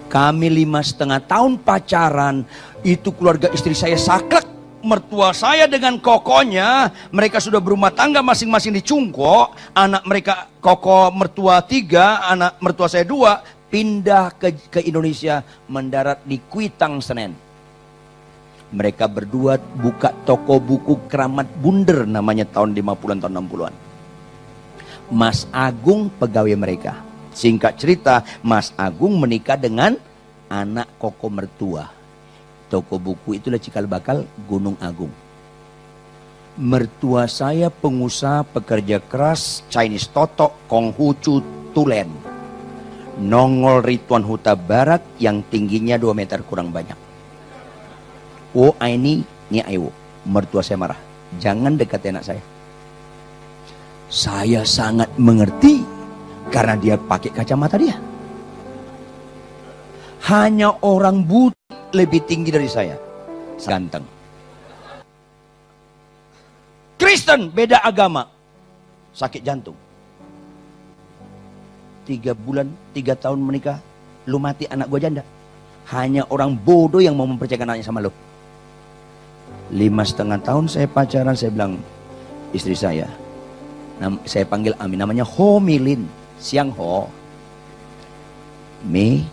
Kami lima setengah tahun pacaran, itu keluarga istri saya saklek mertua saya dengan kokonya, mereka sudah berumah tangga masing-masing di Cungko, anak mereka koko mertua tiga, anak mertua saya dua, pindah ke, ke Indonesia, mendarat di Kuitang Senen. Mereka berdua buka toko buku keramat bunder namanya tahun 50-an tahun 60-an. Mas Agung pegawai mereka. Singkat cerita, Mas Agung menikah dengan anak koko mertua Toko buku itulah cikal bakal Gunung Agung. Mertua saya pengusaha pekerja keras Chinese Totok Konghucu Tulen. Nongol Rituan Huta Barat yang tingginya 2 meter kurang banyak. Oh ini ni ayo. Mertua saya marah. Jangan dekat anak saya. Saya sangat mengerti karena dia pakai kacamata dia. Hanya orang buta lebih tinggi dari saya. Ganteng. Kristen beda agama. Sakit jantung. Tiga bulan, tiga tahun menikah. Lu mati anak gua janda. Hanya orang bodoh yang mau mempercayakan anaknya sama lu. Lima setengah tahun saya pacaran, saya bilang istri saya. Saya panggil Amin, namanya Ho Milin. Siang Ho. Mi,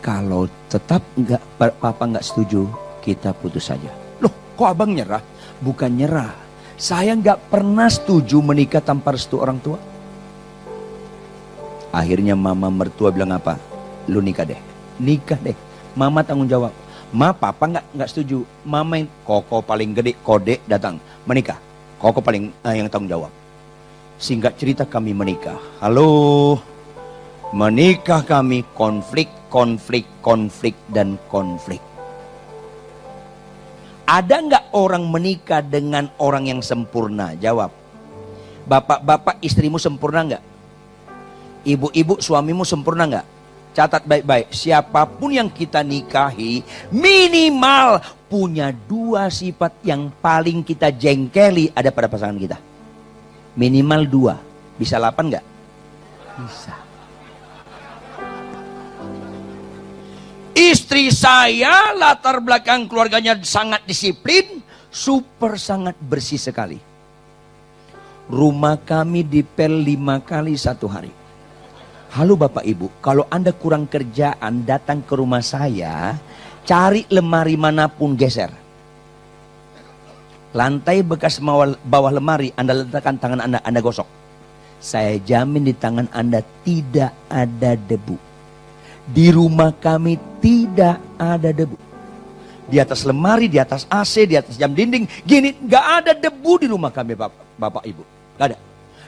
kalau tetap enggak papa enggak setuju, kita putus saja. Loh, kok abang nyerah? Bukan nyerah. Saya enggak pernah setuju menikah tanpa restu orang tua. Akhirnya mama mertua bilang apa? Lu nikah deh. Nikah deh. Mama tanggung jawab. Ma, papa enggak enggak setuju. Mama yang koko paling gede, kode datang menikah. Koko paling uh, yang tanggung jawab. Singkat cerita kami menikah. Halo. Menikah kami konflik konflik, konflik, dan konflik. Ada nggak orang menikah dengan orang yang sempurna? Jawab. Bapak-bapak istrimu sempurna nggak? Ibu-ibu suamimu sempurna nggak? Catat baik-baik, siapa pun yang kita nikahi minimal punya dua sifat yang paling kita jengkeli ada pada pasangan kita. Minimal dua. Bisa delapan nggak? Bisa. Istri saya latar belakang keluarganya sangat disiplin, super sangat bersih sekali. Rumah kami dipel lima kali satu hari. Halo Bapak Ibu, kalau Anda kurang kerjaan datang ke rumah saya, cari lemari mana pun geser. Lantai bekas bawah lemari Anda letakkan tangan Anda, Anda gosok. Saya jamin di tangan Anda tidak ada debu. Di rumah kami tidak ada debu. Di atas lemari, di atas AC, di atas jam dinding. Gini, gak ada debu di rumah kami Bapak, Bapak Ibu. Gak ada.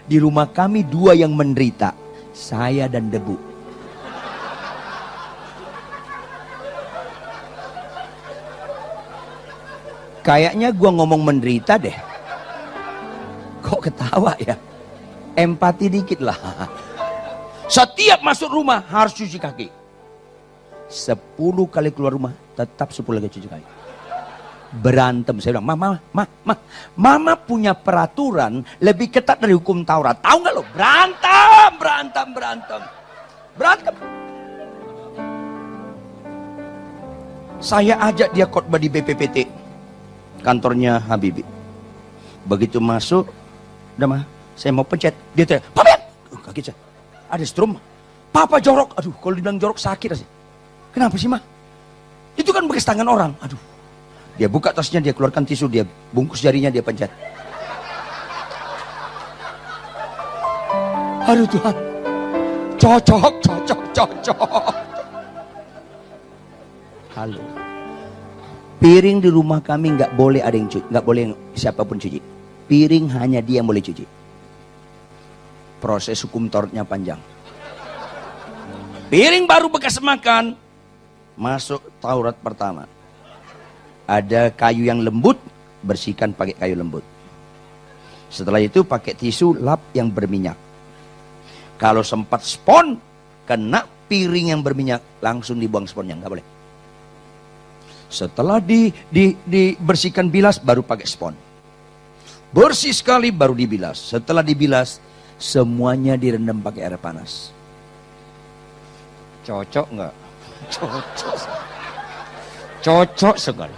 Di rumah kami dua yang menderita saya dan debu. Kayaknya gua ngomong menderita deh. Kok ketawa ya? Empati dikit lah. Setiap masuk rumah harus cuci kaki. Sepuluh kali keluar rumah tetap sepuluh kali cuci kaki berantem. Saya bilang, mama, mama, mama, mama punya peraturan lebih ketat dari hukum Taurat. Tahu nggak lo? Berantem, berantem, berantem, berantem. Saya ajak dia khotbah di BPPT, kantornya Habibi. Begitu masuk, udah mah, saya mau pencet. Dia tanya, Papa, oh, kaget saya. Ada strom. Papa jorok. Aduh, kalau dibilang jorok sakit sih. Kenapa sih, mah? Itu kan bekas tangan orang. Aduh, dia buka tasnya, dia keluarkan tisu, dia bungkus jarinya, dia pencet. Aduh Tuhan, cocok, cocok, cocok. Halo. Piring di rumah kami nggak boleh ada yang cuci, nggak boleh siapa pun cuci. Piring hanya dia yang boleh cuci. Proses hukum torutnya panjang. Piring baru bekas makan, masuk Taurat pertama ada kayu yang lembut, bersihkan pakai kayu lembut. Setelah itu pakai tisu lap yang berminyak. Kalau sempat spon, kena piring yang berminyak, langsung dibuang sponnya, nggak boleh. Setelah di, di, dibersihkan bilas, baru pakai spon. Bersih sekali baru dibilas. Setelah dibilas, semuanya direndam pakai air panas. Cocok nggak? Cocok. Cocok sekali.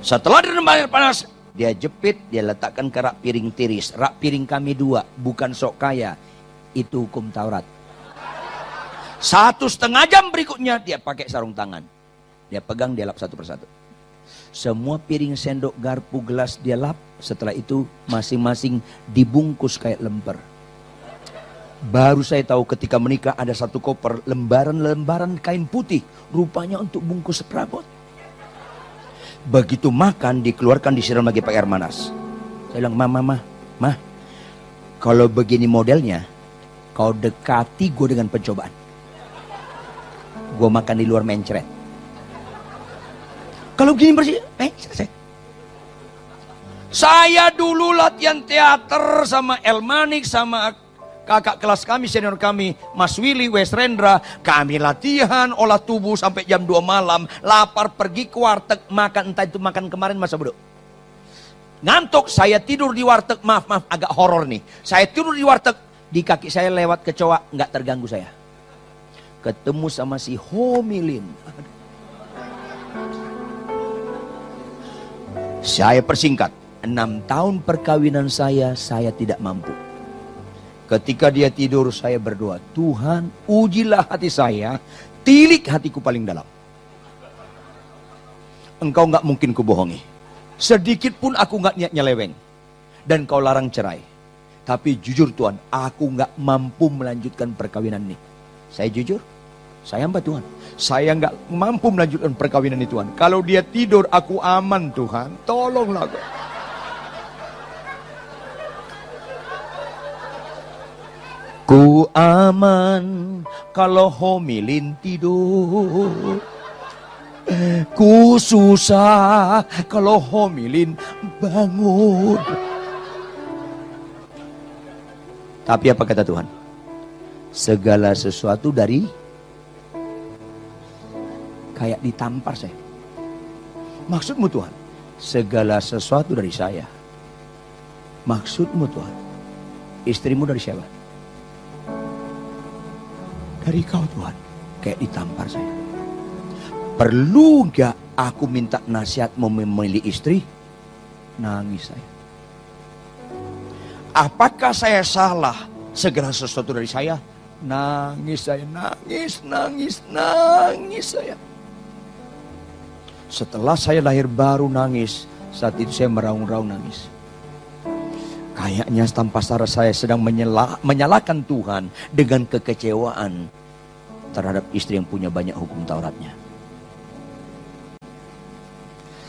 Setelah direndam air panas, dia jepit, dia letakkan ke rak piring tiris. Rak piring kami dua, bukan sok kaya. Itu hukum Taurat. Satu setengah jam berikutnya dia pakai sarung tangan. Dia pegang, dia lap satu persatu. Semua piring, sendok, garpu, gelas dia lap. Setelah itu masing-masing dibungkus kayak lemper. Baru saya tahu ketika menikah ada satu koper lembaran-lembaran kain putih. Rupanya untuk bungkus perabot. Begitu makan dikeluarkan disiram lagi pakai air panas. Saya bilang, mama, mama, mah, kalau begini modelnya, kau dekati gue dengan pencobaan. Gue makan di luar mencret. Kalau begini bersih, eh selesai. Saya dulu latihan teater sama Elmanik sama kakak kelas kami, senior kami, Mas Willy, Wes Rendra, kami latihan, olah tubuh sampai jam 2 malam, lapar pergi ke warteg, makan entah itu makan kemarin masa bodoh. Ngantuk, saya tidur di warteg, maaf, maaf, agak horor nih. Saya tidur di warteg, di kaki saya lewat kecoa, nggak terganggu saya. Ketemu sama si Homilin. Saya persingkat, enam tahun perkawinan saya, saya tidak mampu. Ketika dia tidur saya berdoa, Tuhan ujilah hati saya, tilik hatiku paling dalam. Engkau nggak mungkin kubohongi. Sedikit pun aku nggak niat nyeleweng. Dan kau larang cerai. Tapi jujur Tuhan, aku nggak mampu melanjutkan perkawinan ini. Saya jujur, saya hamba Tuhan. Saya nggak mampu melanjutkan perkawinan ini Tuhan. Kalau dia tidur, aku aman Tuhan. Tolonglah. Ku aman kalau homilin tidur. Ku susah kalau homilin bangun. Tapi apa kata Tuhan? Segala sesuatu dari kayak ditampar saya. Maksudmu Tuhan? Segala sesuatu dari saya. Maksudmu Tuhan? Istrimu dari siapa? Dari kau Tuhan. Kayak ditampar saya. Perlu gak aku minta nasihatmu memilih istri? Nangis saya. Apakah saya salah? Segala sesuatu dari saya? Nangis saya, nangis, nangis, nangis saya. Setelah saya lahir baru nangis, saat itu saya meraung-raung nangis. Kayaknya tanpa sadar saya sedang menyala, menyalahkan Tuhan dengan kekecewaan terhadap istri yang punya banyak hukum Tauratnya.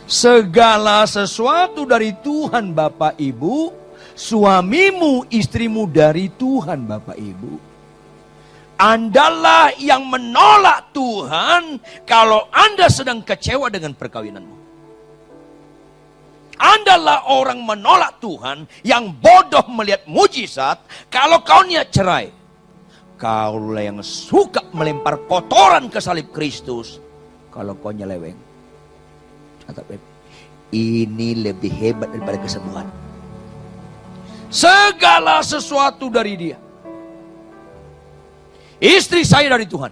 Segala sesuatu dari Tuhan Bapak Ibu, suamimu, istrimu dari Tuhan Bapak Ibu. Andalah yang menolak Tuhan kalau Anda sedang kecewa dengan perkawinanmu. Andalah orang menolak Tuhan yang bodoh melihat mujizat kalau kau niat cerai. Kaulah yang suka melempar kotoran ke salib Kristus kalau kau nyeleweng. Beb, ini lebih hebat daripada kesembuhan. Segala sesuatu dari dia. Istri saya dari Tuhan.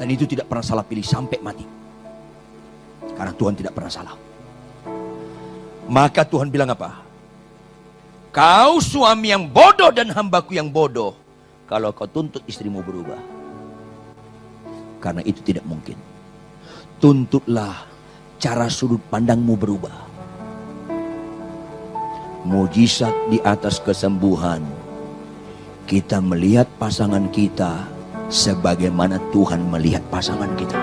Dan itu tidak pernah salah pilih sampai mati. Karena Tuhan tidak pernah salah. Maka Tuhan bilang apa? Kau suami yang bodoh dan hambaku yang bodoh. Kalau kau tuntut istrimu berubah. Karena itu tidak mungkin tuntutlah cara sudut pandangmu berubah. Mujizat di atas kesembuhan. Kita melihat pasangan kita sebagaimana Tuhan melihat pasangan kita.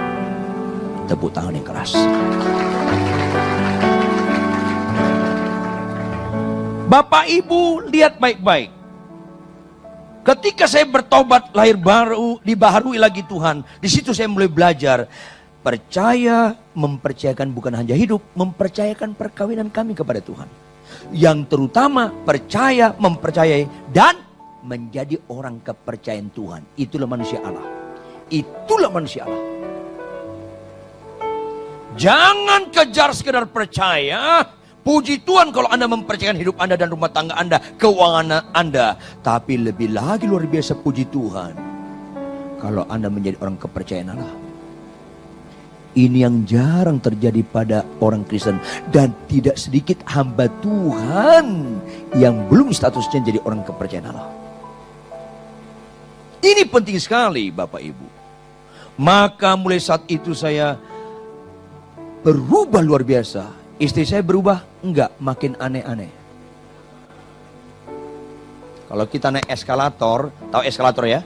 Tepuk tangan yang keras. Bapak Ibu lihat baik-baik. Ketika saya bertobat lahir baru, dibaharui lagi Tuhan. Di situ saya mulai belajar Percaya, mempercayakan bukan hanya hidup, mempercayakan perkawinan kami kepada Tuhan. Yang terutama percaya, mempercayai, dan menjadi orang kepercayaan Tuhan. Itulah manusia Allah. Itulah manusia Allah. Jangan kejar sekedar percaya. Puji Tuhan kalau Anda mempercayakan hidup Anda dan rumah tangga Anda, keuangan Anda. Tapi lebih lagi luar biasa puji Tuhan. Kalau Anda menjadi orang kepercayaan Allah. Ini yang jarang terjadi pada orang Kristen dan tidak sedikit hamba Tuhan yang belum statusnya jadi orang kepercayaan Allah. Ini penting sekali Bapak Ibu. Maka mulai saat itu saya berubah luar biasa. Istri saya berubah? Enggak, makin aneh-aneh. Kalau kita naik eskalator, tahu eskalator ya?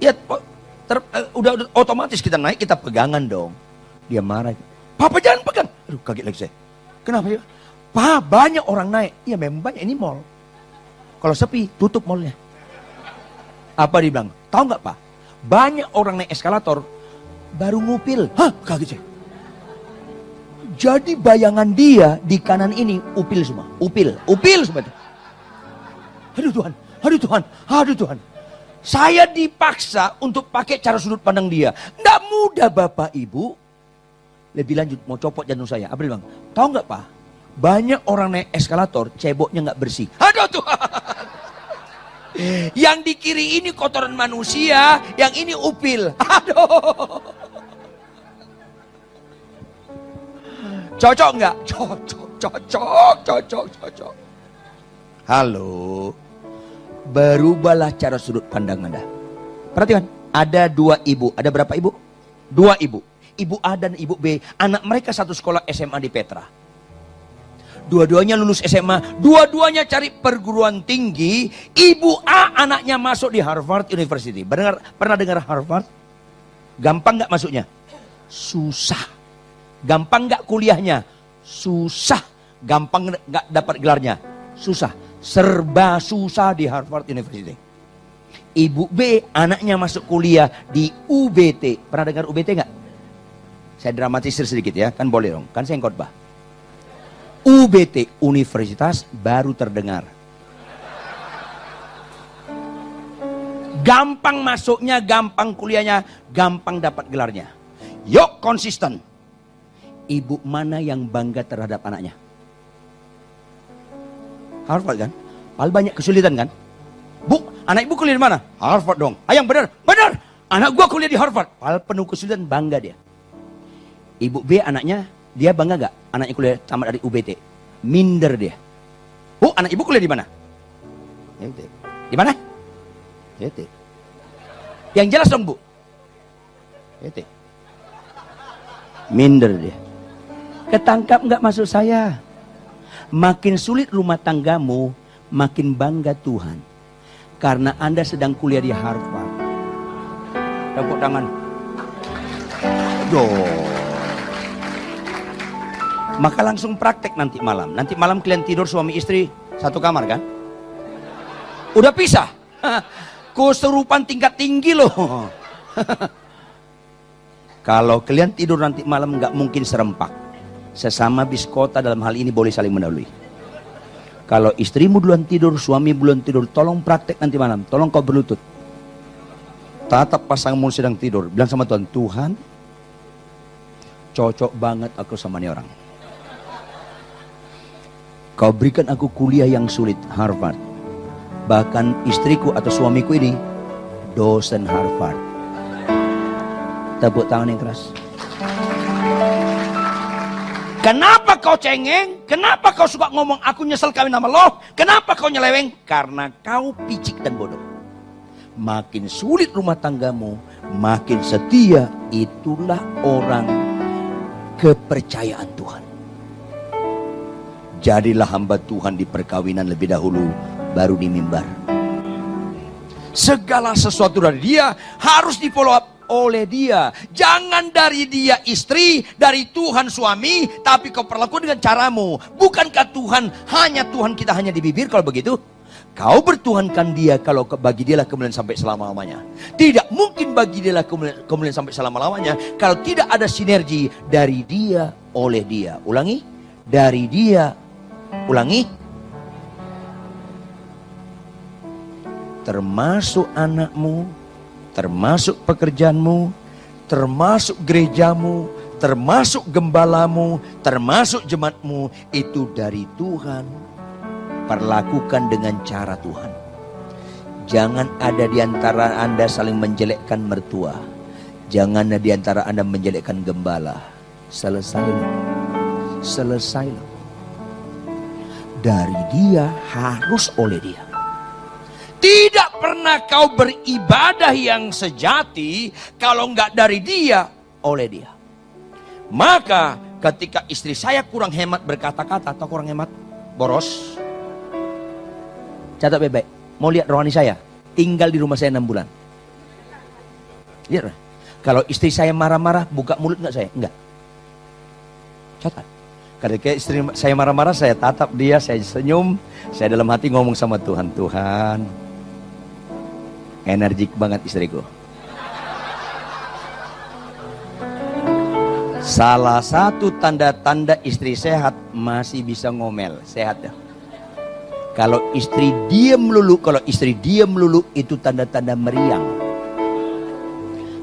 Ya, ter, uh, udah, udah otomatis kita naik, kita pegangan dong. Dia marah. Papa jangan pegang. Aduh kaget lagi saya. Kenapa ya? Pak banyak orang naik. Ya memang banyak ini mall. Kalau sepi tutup mallnya. Apa dia bilang? Tahu nggak pak? Banyak orang naik eskalator baru ngupil. Hah kaget saya. Jadi bayangan dia di kanan ini upil semua. Upil, upil semua. Aduh Tuhan, aduh Tuhan, aduh Tuhan. Saya dipaksa untuk pakai cara sudut pandang dia. Tidak mudah Bapak Ibu lebih lanjut mau copot jantung saya. Apa bilang? Tahu nggak pak? Banyak orang naik eskalator ceboknya nggak bersih. Aduh Tuhan. Yang di kiri ini kotoran manusia, yang ini upil. Aduh. Cocok nggak? Cocok, cocok, cocok, cocok. Halo. Berubahlah cara sudut pandang Anda. Perhatikan, ada dua ibu. Ada berapa ibu? Dua ibu ibu A dan ibu B. Anak mereka satu sekolah SMA di Petra. Dua-duanya lulus SMA, dua-duanya cari perguruan tinggi. Ibu A anaknya masuk di Harvard University. Benar, pernah dengar Harvard? Gampang nggak masuknya? Susah. Gampang nggak kuliahnya? Susah. Gampang nggak dapat gelarnya? Susah. Serba susah di Harvard University. Ibu B anaknya masuk kuliah di UBT. Pernah dengar UBT nggak? Saya dramatisir sedikit ya, kan boleh dong. Kan saya yang khotbah. UBT Universitas baru terdengar. Gampang masuknya, gampang kuliahnya, gampang dapat gelarnya. Yuk konsisten. Ibu mana yang bangga terhadap anaknya? Harvard kan? Paling banyak kesulitan kan? Bu, anak ibu kuliah di mana? Harvard dong. Ayang benar, benar. Anak gua kuliah di Harvard. Paling penuh kesulitan, bangga dia. Ibu B anaknya, dia bangga gak? Anaknya kuliah tamat dari UBT. Minder dia. Bu, anak ibu kuliah di mana? Di mana? YT. Yang jelas dong bu. YT. Minder dia. Ketangkap nggak masuk saya. Makin sulit rumah tanggamu, makin bangga Tuhan. Karena Anda sedang kuliah di Harvard. Tepuk tangan. Duh. Maka langsung praktek nanti malam. Nanti malam kalian tidur suami istri satu kamar kan? Udah pisah. Keserupan tingkat tinggi loh. Kalau kalian tidur nanti malam nggak mungkin serempak. Sesama biskota dalam hal ini boleh saling mendahului. Kalau istrimu duluan tidur, suami belum tidur, tolong praktek nanti malam. Tolong kau berlutut. Tatap pasangmu sedang tidur. Bilang sama Tuhan, Tuhan, cocok banget aku sama ini orang. Kau berikan aku kuliah yang sulit, Harvard. Bahkan istriku atau suamiku ini dosen Harvard. Tepuk tangan yang keras. Kenapa kau cengeng? Kenapa kau suka ngomong aku nyesel kawin sama lo? Kenapa kau nyeleweng? Karena kau picik dan bodoh. Makin sulit rumah tanggamu, makin setia itulah orang kepercayaan Tuhan. Jadilah hamba Tuhan di perkawinan lebih dahulu baru di mimbar. Segala sesuatu dari dia harus di follow up oleh dia. Jangan dari dia istri, dari Tuhan suami, tapi kau perlakukan dengan caramu. Bukankah Tuhan hanya Tuhan kita hanya di bibir kalau begitu? Kau bertuhankan dia kalau bagi dia lah kemudian sampai selama-lamanya. Tidak mungkin bagi dia lah kemudian, kemudian sampai selama-lamanya. Kalau tidak ada sinergi dari dia oleh dia. Ulangi. Dari dia. Ulangi termasuk anakmu, termasuk pekerjaanmu, termasuk gerejamu, termasuk gembalamu, termasuk jemaatmu, itu dari Tuhan. Perlakukan dengan cara Tuhan. Jangan ada di antara Anda saling menjelekkan mertua. Jangan ada di antara Anda menjelekkan gembala. Selesailah. Selesailah. Dari dia harus oleh dia. Tidak pernah kau beribadah yang sejati kalau nggak dari dia, oleh dia. Maka ketika istri saya kurang hemat berkata-kata atau kurang hemat boros, catat bebek, mau lihat rohani saya, tinggal di rumah saya enam bulan. Lihat, kalau istri saya marah-marah, buka mulut nggak saya? Enggak. Catat. Ketika istri saya marah-marah, saya tatap dia, saya senyum, saya dalam hati ngomong sama Tuhan, Tuhan, Energik banget istriku. Salah satu tanda-tanda istri sehat masih bisa ngomel, sehat ya. Kalau istri diam melulu, kalau istri diam melulu itu tanda-tanda meriang.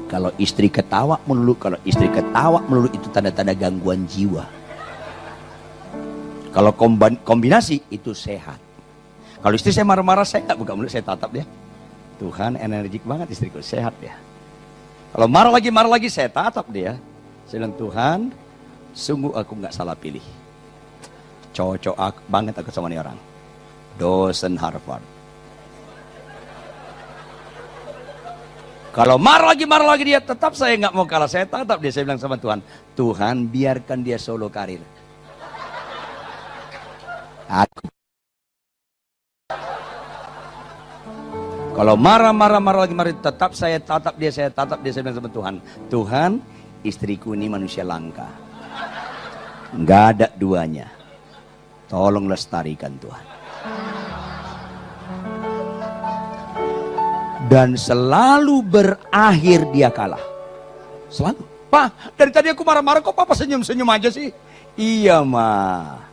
Kalau istri ketawa melulu, kalau istri ketawa melulu itu tanda-tanda gangguan jiwa. Kalau kombinasi itu sehat. Kalau istri saya marah-marah, saya nggak buka mulut, saya tatap dia. Tuhan energik banget istriku, sehat ya. Kalau marah lagi, marah lagi, saya tatap dia. Saya bilang, Tuhan, sungguh aku nggak salah pilih. Cocok aku, banget aku sama ini orang. Dosen Harvard. Kalau marah lagi, marah lagi dia, tetap saya nggak mau kalah. Saya tatap dia, saya bilang sama Tuhan, Tuhan biarkan dia solo karir. Aku Kalau marah-marah-marah lagi marah tetap saya tatap dia, saya tatap dia, saya bilang sama Tuhan. Tuhan, istriku ini manusia langka. Nggak ada duanya. Tolong lestarikan Tuhan. Dan selalu berakhir dia kalah. Selalu. Pak, dari tadi aku marah-marah kok papa senyum-senyum aja sih? Iya mah.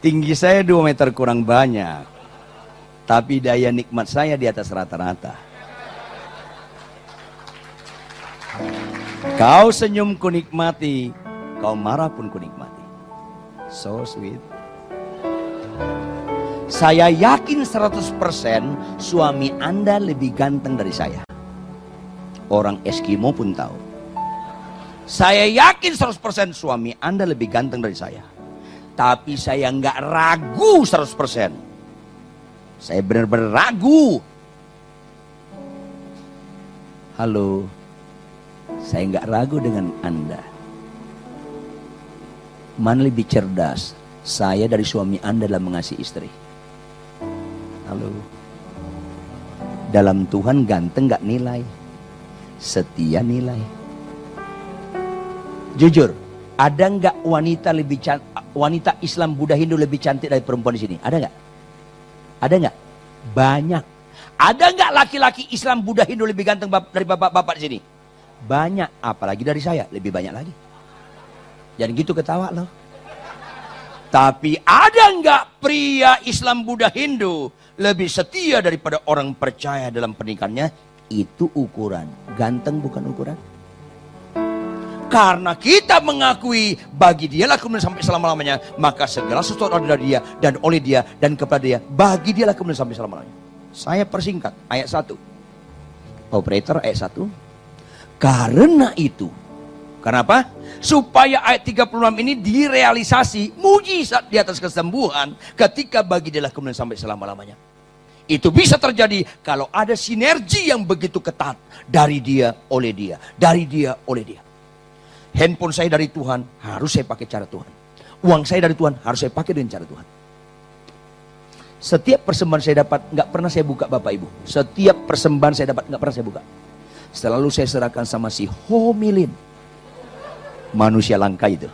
Tinggi saya 2 meter kurang banyak. Tapi daya nikmat saya di atas rata-rata. Kau senyum ku nikmati, kau marah pun ku nikmati. So sweet. Saya yakin 100% suami Anda lebih ganteng dari saya. Orang Eskimo pun tahu. Saya yakin 100% suami Anda lebih ganteng dari saya. Tapi saya nggak ragu 100%. Saya benar-benar ragu. Halo, saya nggak ragu dengan Anda. Mana lebih cerdas? Saya dari suami Anda dalam mengasihi istri. Halo. Dalam Tuhan ganteng nggak nilai. Setia nilai. Jujur, ada nggak wanita lebih wanita Islam Buddha Hindu lebih cantik dari perempuan di sini? Ada nggak? Ada nggak? Banyak. Ada nggak laki-laki Islam Buddha Hindu lebih ganteng dari bapak-bapak di sini? Banyak, apalagi dari saya, lebih banyak lagi. Jangan gitu ketawa loh. Tapi ada nggak pria Islam Buddha Hindu lebih setia daripada orang percaya dalam pernikahannya? Itu ukuran. Ganteng bukan ukuran. Karena kita mengakui bagi dialah kemudian sampai selama-lamanya. Maka segala sesuatu ada dari dia dan oleh dia dan kepada dia. Bagi dialah kemudian sampai selama-lamanya. Saya persingkat ayat 1. Operator ayat 1. Karena itu, kenapa? Supaya ayat 36 ini direalisasi mujizat di atas kesembuhan ketika bagi dia kemudian sampai selama-lamanya. Itu bisa terjadi kalau ada sinergi yang begitu ketat dari dia oleh dia, dari dia oleh dia. Handphone saya dari Tuhan harus saya pakai cara Tuhan. Uang saya dari Tuhan harus saya pakai dengan cara Tuhan. Setiap persembahan saya dapat nggak pernah saya buka Bapak Ibu. Setiap persembahan saya dapat nggak pernah saya buka. Selalu saya serahkan sama si homilin. Manusia langka itu.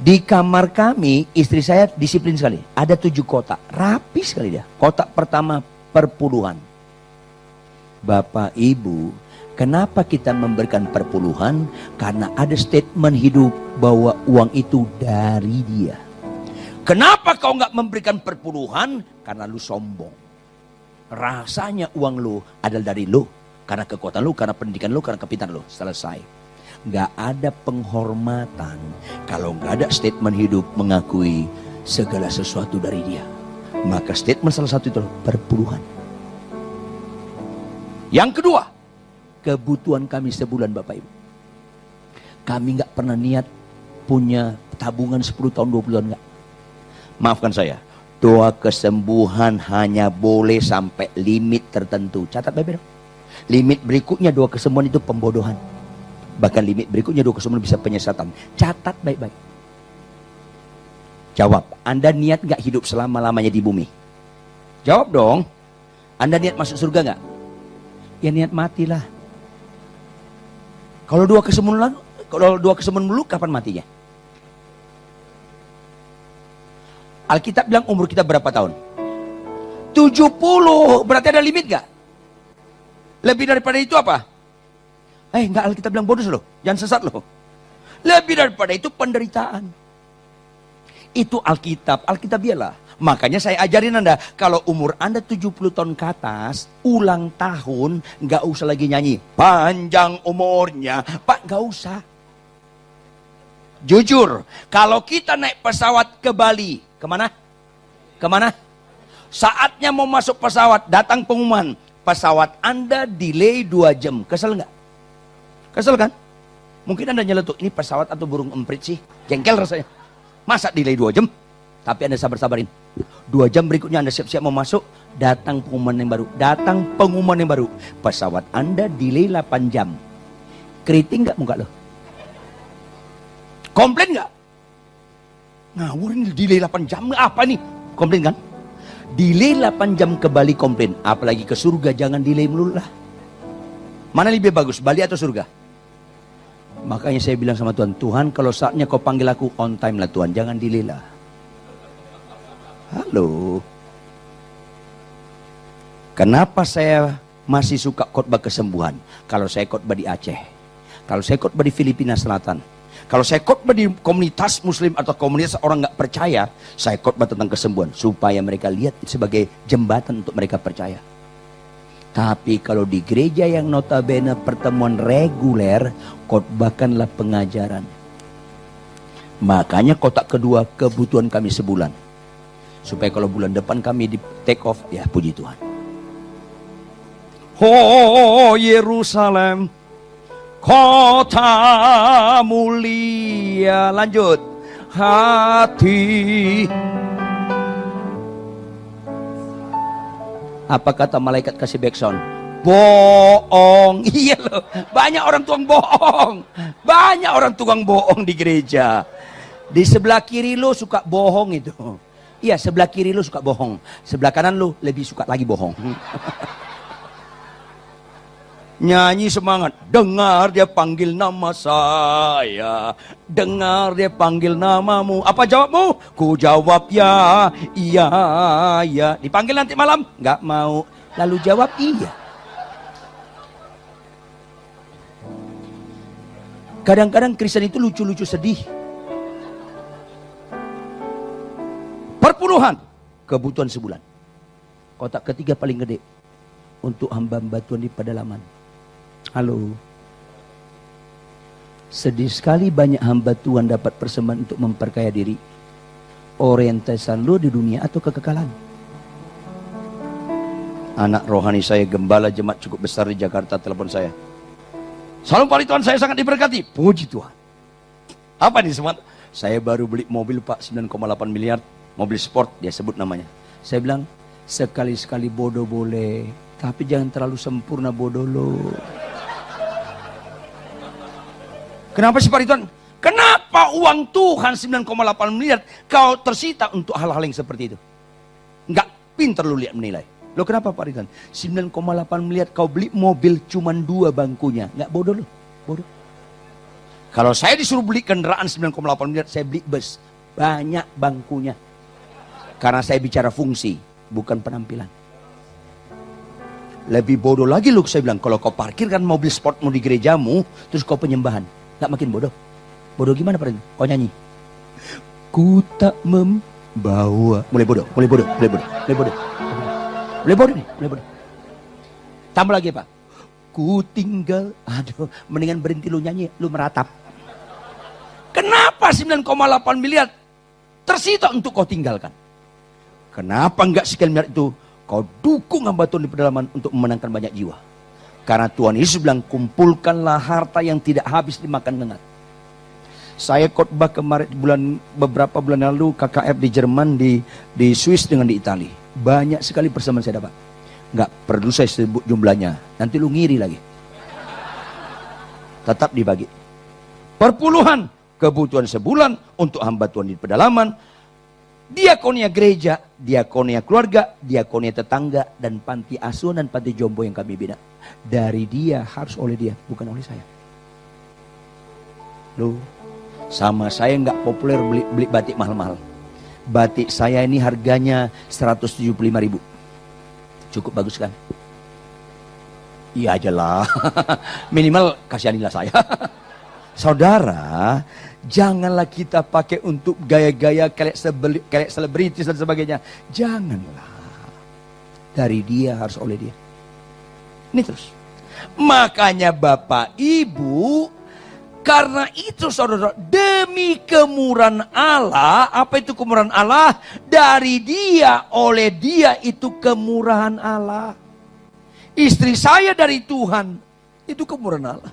Di kamar kami, istri saya disiplin sekali. Ada tujuh kotak. Rapi sekali dia. Kotak pertama perpuluhan. Bapak Ibu, kenapa kita memberikan perpuluhan? Karena ada statement hidup bahwa uang itu dari dia. Kenapa kau nggak memberikan perpuluhan? Karena lu sombong rasanya uang lu adalah dari lu. Karena kekuatan lu, karena pendidikan lu, karena kepintaran lu. Selesai. Gak ada penghormatan kalau gak ada statement hidup mengakui segala sesuatu dari dia. Maka statement salah satu itu perpuluhan. Yang kedua, kebutuhan kami sebulan Bapak Ibu. Kami gak pernah niat punya tabungan 10 tahun, 20 tahun gak. Maafkan saya, Doa kesembuhan hanya boleh sampai limit tertentu. Catat baik baik Limit berikutnya doa kesembuhan itu pembodohan. Bahkan limit berikutnya doa kesembuhan bisa penyesatan. Catat baik-baik. Jawab, Anda niat gak hidup selama-lamanya di bumi? Jawab dong. Anda niat masuk surga gak? Ya niat matilah. Kalau dua kesembuhan, kalau dua kesembuhan dulu kapan matinya? Alkitab bilang umur kita berapa tahun? 70. Berarti ada limit gak? Lebih daripada itu apa? Eh, enggak Alkitab bilang bonus loh. Jangan sesat loh. Lebih daripada itu penderitaan. Itu Alkitab. Alkitab biarlah. Makanya saya ajarin Anda, kalau umur Anda 70 tahun ke atas, ulang tahun, nggak usah lagi nyanyi. Panjang umurnya. Pak, nggak usah. Jujur, kalau kita naik pesawat ke Bali, Ke mana? Ke mana? Saatnya mau masuk pesawat, datang pengumuman. Pesawat Anda delay 2 jam. Kesel nggak? Kesel kan? Mungkin Anda nyeletuk, ini pesawat atau burung emprit sih? Jengkel rasanya. Masa delay 2 jam? Tapi Anda sabar-sabarin. Dua jam berikutnya Anda siap-siap mau masuk, datang pengumuman yang baru. Datang pengumuman yang baru. Pesawat Anda delay 8 jam. Keriting nggak muka lo? Komplain nggak? Ngawur ini delay 8 jam apa nih? Komplain kan? Delay 8 jam ke Bali komplain. Apalagi ke surga jangan delay melulu lah. Mana lebih bagus, Bali atau surga? Makanya saya bilang sama Tuhan, Tuhan kalau saatnya kau panggil aku on time lah Tuhan, jangan delay lah. Halo. Kenapa saya masih suka khotbah kesembuhan? Kalau saya khotbah di Aceh, kalau saya khotbah di Filipina Selatan, kalau saya khotbah di komunitas muslim atau komunitas orang nggak percaya, saya khotbah tentang kesembuhan supaya mereka lihat sebagai jembatan untuk mereka percaya. Tapi kalau di gereja yang notabene pertemuan reguler, khotbahkanlah pengajaran. Makanya kotak kedua kebutuhan kami sebulan. Supaya kalau bulan depan kami di take off, ya puji Tuhan. Oh Yerusalem, kota mulia. Lanjut. Hati Apa kata malaikat kasih backsound? Bohong. Iya loh. Banyak orang tukang bohong. Banyak orang tukang bohong di gereja. Di sebelah kiri lo suka bohong itu. Iya, sebelah kiri lo suka bohong. Sebelah kanan lo lebih suka lagi bohong. Nyanyi semangat. Dengar dia panggil nama saya. Dengar dia panggil namamu. Apa jawabmu? Ku jawab ya. Iya, iya. Dipanggil nanti malam? Nggak mau. Lalu jawab iya. Kadang-kadang Kristen itu lucu-lucu sedih. Perpuluhan. Kebutuhan sebulan. Kotak ketiga paling gede. Untuk hamba-hamba Tuhan di pedalaman Halo. Sedih sekali banyak hamba Tuhan dapat persembahan untuk memperkaya diri. Orientasi lo di dunia atau kekekalan? Anak rohani saya gembala jemaat cukup besar di Jakarta telepon saya. Salam pali Tuhan saya sangat diberkati. Puji Tuhan. Apa nih semua? Saya baru beli mobil Pak 9,8 miliar. Mobil sport dia sebut namanya. Saya bilang sekali-sekali bodoh boleh. Tapi jangan terlalu sempurna bodoh lo. Kenapa sih Pak Ridwan? Kenapa uang Tuhan 9,8 miliar kau tersita untuk hal-hal yang seperti itu? Enggak pinter lu lihat menilai. Lo kenapa Pak Ridwan? 9,8 miliar kau beli mobil cuma dua bangkunya. Enggak bodoh lo. Bodoh. Kalau saya disuruh beli kendaraan 9,8 miliar, saya beli bus. Banyak bangkunya. Karena saya bicara fungsi, bukan penampilan. Lebih bodoh lagi lu saya bilang, kalau kau parkirkan mobil sportmu di gerejamu, terus kau penyembahan. Nggak makin bodoh. Bodoh gimana Pak Kau nyanyi. Ku tak membawa. Mulai bodoh, mulai bodoh, mulai bodoh, mulai bodoh. Mulai bodoh nih, mulai bodoh. Tambah lagi Pak. Ku tinggal, aduh, mendingan berhenti lu nyanyi, lu meratap. Kenapa 9,8 miliar tersita untuk kau tinggalkan? Kenapa enggak sekian miliar itu kau dukung hamba Tuhan di pedalaman untuk memenangkan banyak jiwa? Karena Tuhan Yesus bilang, kumpulkanlah harta yang tidak habis dimakan dengar. Saya khotbah kemarin bulan beberapa bulan lalu KKF di Jerman, di di Swiss dengan di Italia. Banyak sekali persembahan saya dapat. Enggak perlu saya sebut jumlahnya. Nanti lu ngiri lagi. Tetap dibagi. Perpuluhan kebutuhan sebulan untuk hamba Tuhan di pedalaman. Diakonia gereja, diakonia keluarga, diakonia tetangga, dan panti asuhan dan panti jombo yang kami bina dari dia harus oleh dia, bukan oleh saya. Loh, sama saya nggak populer beli, beli batik mahal-mahal. Batik saya ini harganya 175 ribu. Cukup bagus kan? Iya aja lah. Minimal kasihanilah saya. Saudara, janganlah kita pakai untuk gaya-gaya kelek selebritis dan sebagainya. Janganlah. Dari dia harus oleh dia. Ini terus. Makanya Bapak Ibu, karena itu saudara, demi kemurahan Allah, apa itu kemurahan Allah? Dari dia, oleh dia itu kemurahan Allah. Istri saya dari Tuhan, itu kemurahan Allah.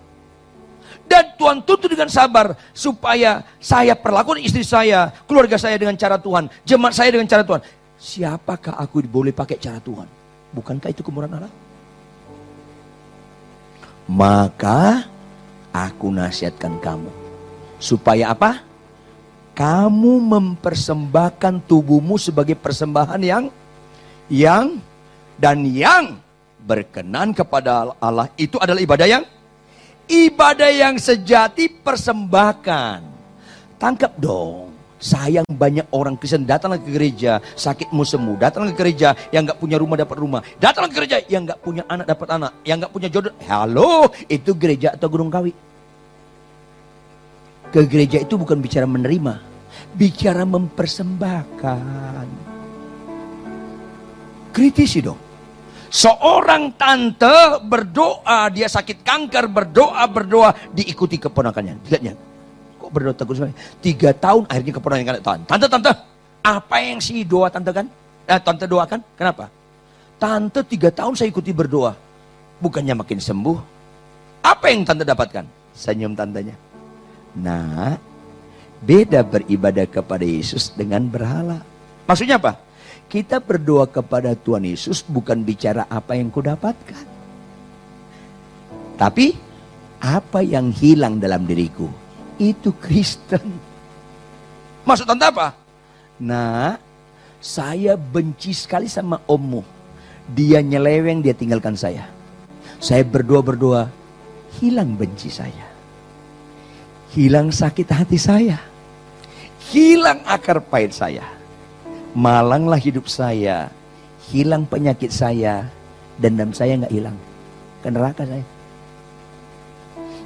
Dan Tuhan tuntut dengan sabar supaya saya perlakukan istri saya, keluarga saya dengan cara Tuhan, jemaat saya dengan cara Tuhan. Siapakah aku boleh pakai cara Tuhan? Bukankah itu kemurahan Allah? Maka aku nasihatkan kamu. Supaya apa? Kamu mempersembahkan tubuhmu sebagai persembahan yang yang dan yang berkenan kepada Allah itu adalah ibadah yang ibadah yang sejati persembahkan. Tangkap dong. Sayang banyak orang Kristen datanglah ke gereja, sakitmu sembuh. Datanglah ke gereja yang nggak punya rumah dapat rumah. Datanglah ke gereja yang nggak punya anak dapat anak, yang nggak punya jodoh. Halo, itu gereja atau gunung kawi? Ke gereja itu bukan bicara menerima, bicara mempersembahkan. Kritisi dong. Seorang tante berdoa, dia sakit kanker, berdoa, berdoa, diikuti keponakannya. Lihatnya, kok berdoa terus? Tiga tahun akhirnya keponakannya tante, tante, tante, apa yang si doa tante kan? Eh, tante doakan, kenapa? Tante tiga tahun saya ikuti berdoa, bukannya makin sembuh. Apa yang tante dapatkan? Senyum tantenya. Nah, beda beribadah kepada Yesus dengan berhala. Maksudnya apa? Kita berdoa kepada Tuhan Yesus bukan bicara apa yang kudapatkan. Tapi apa yang hilang dalam diriku. Itu Kristen. Maksud tante apa? Nah, saya benci sekali sama ommu. Dia nyeleweng, dia tinggalkan saya. Saya berdoa-berdoa, hilang benci saya. Hilang sakit hati saya. Hilang akar pahit saya malanglah hidup saya, hilang penyakit saya, dendam saya nggak hilang. Ke neraka saya.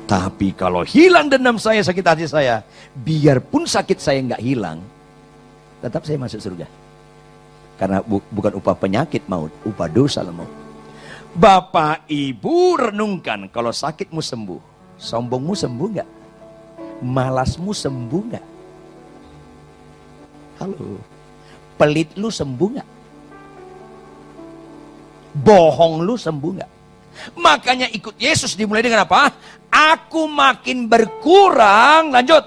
Tapi kalau hilang dendam saya, sakit hati saya, biarpun sakit saya nggak hilang, tetap saya masuk surga. Karena bu bukan upah penyakit maut, upah dosa maut. Bapak ibu renungkan kalau sakitmu sembuh, sombongmu sembuh nggak? Malasmu sembuh nggak? Halo pelit lu sembuh nggak? Bohong lu sembuh nggak? Makanya ikut Yesus dimulai dengan apa? Aku makin berkurang. Lanjut.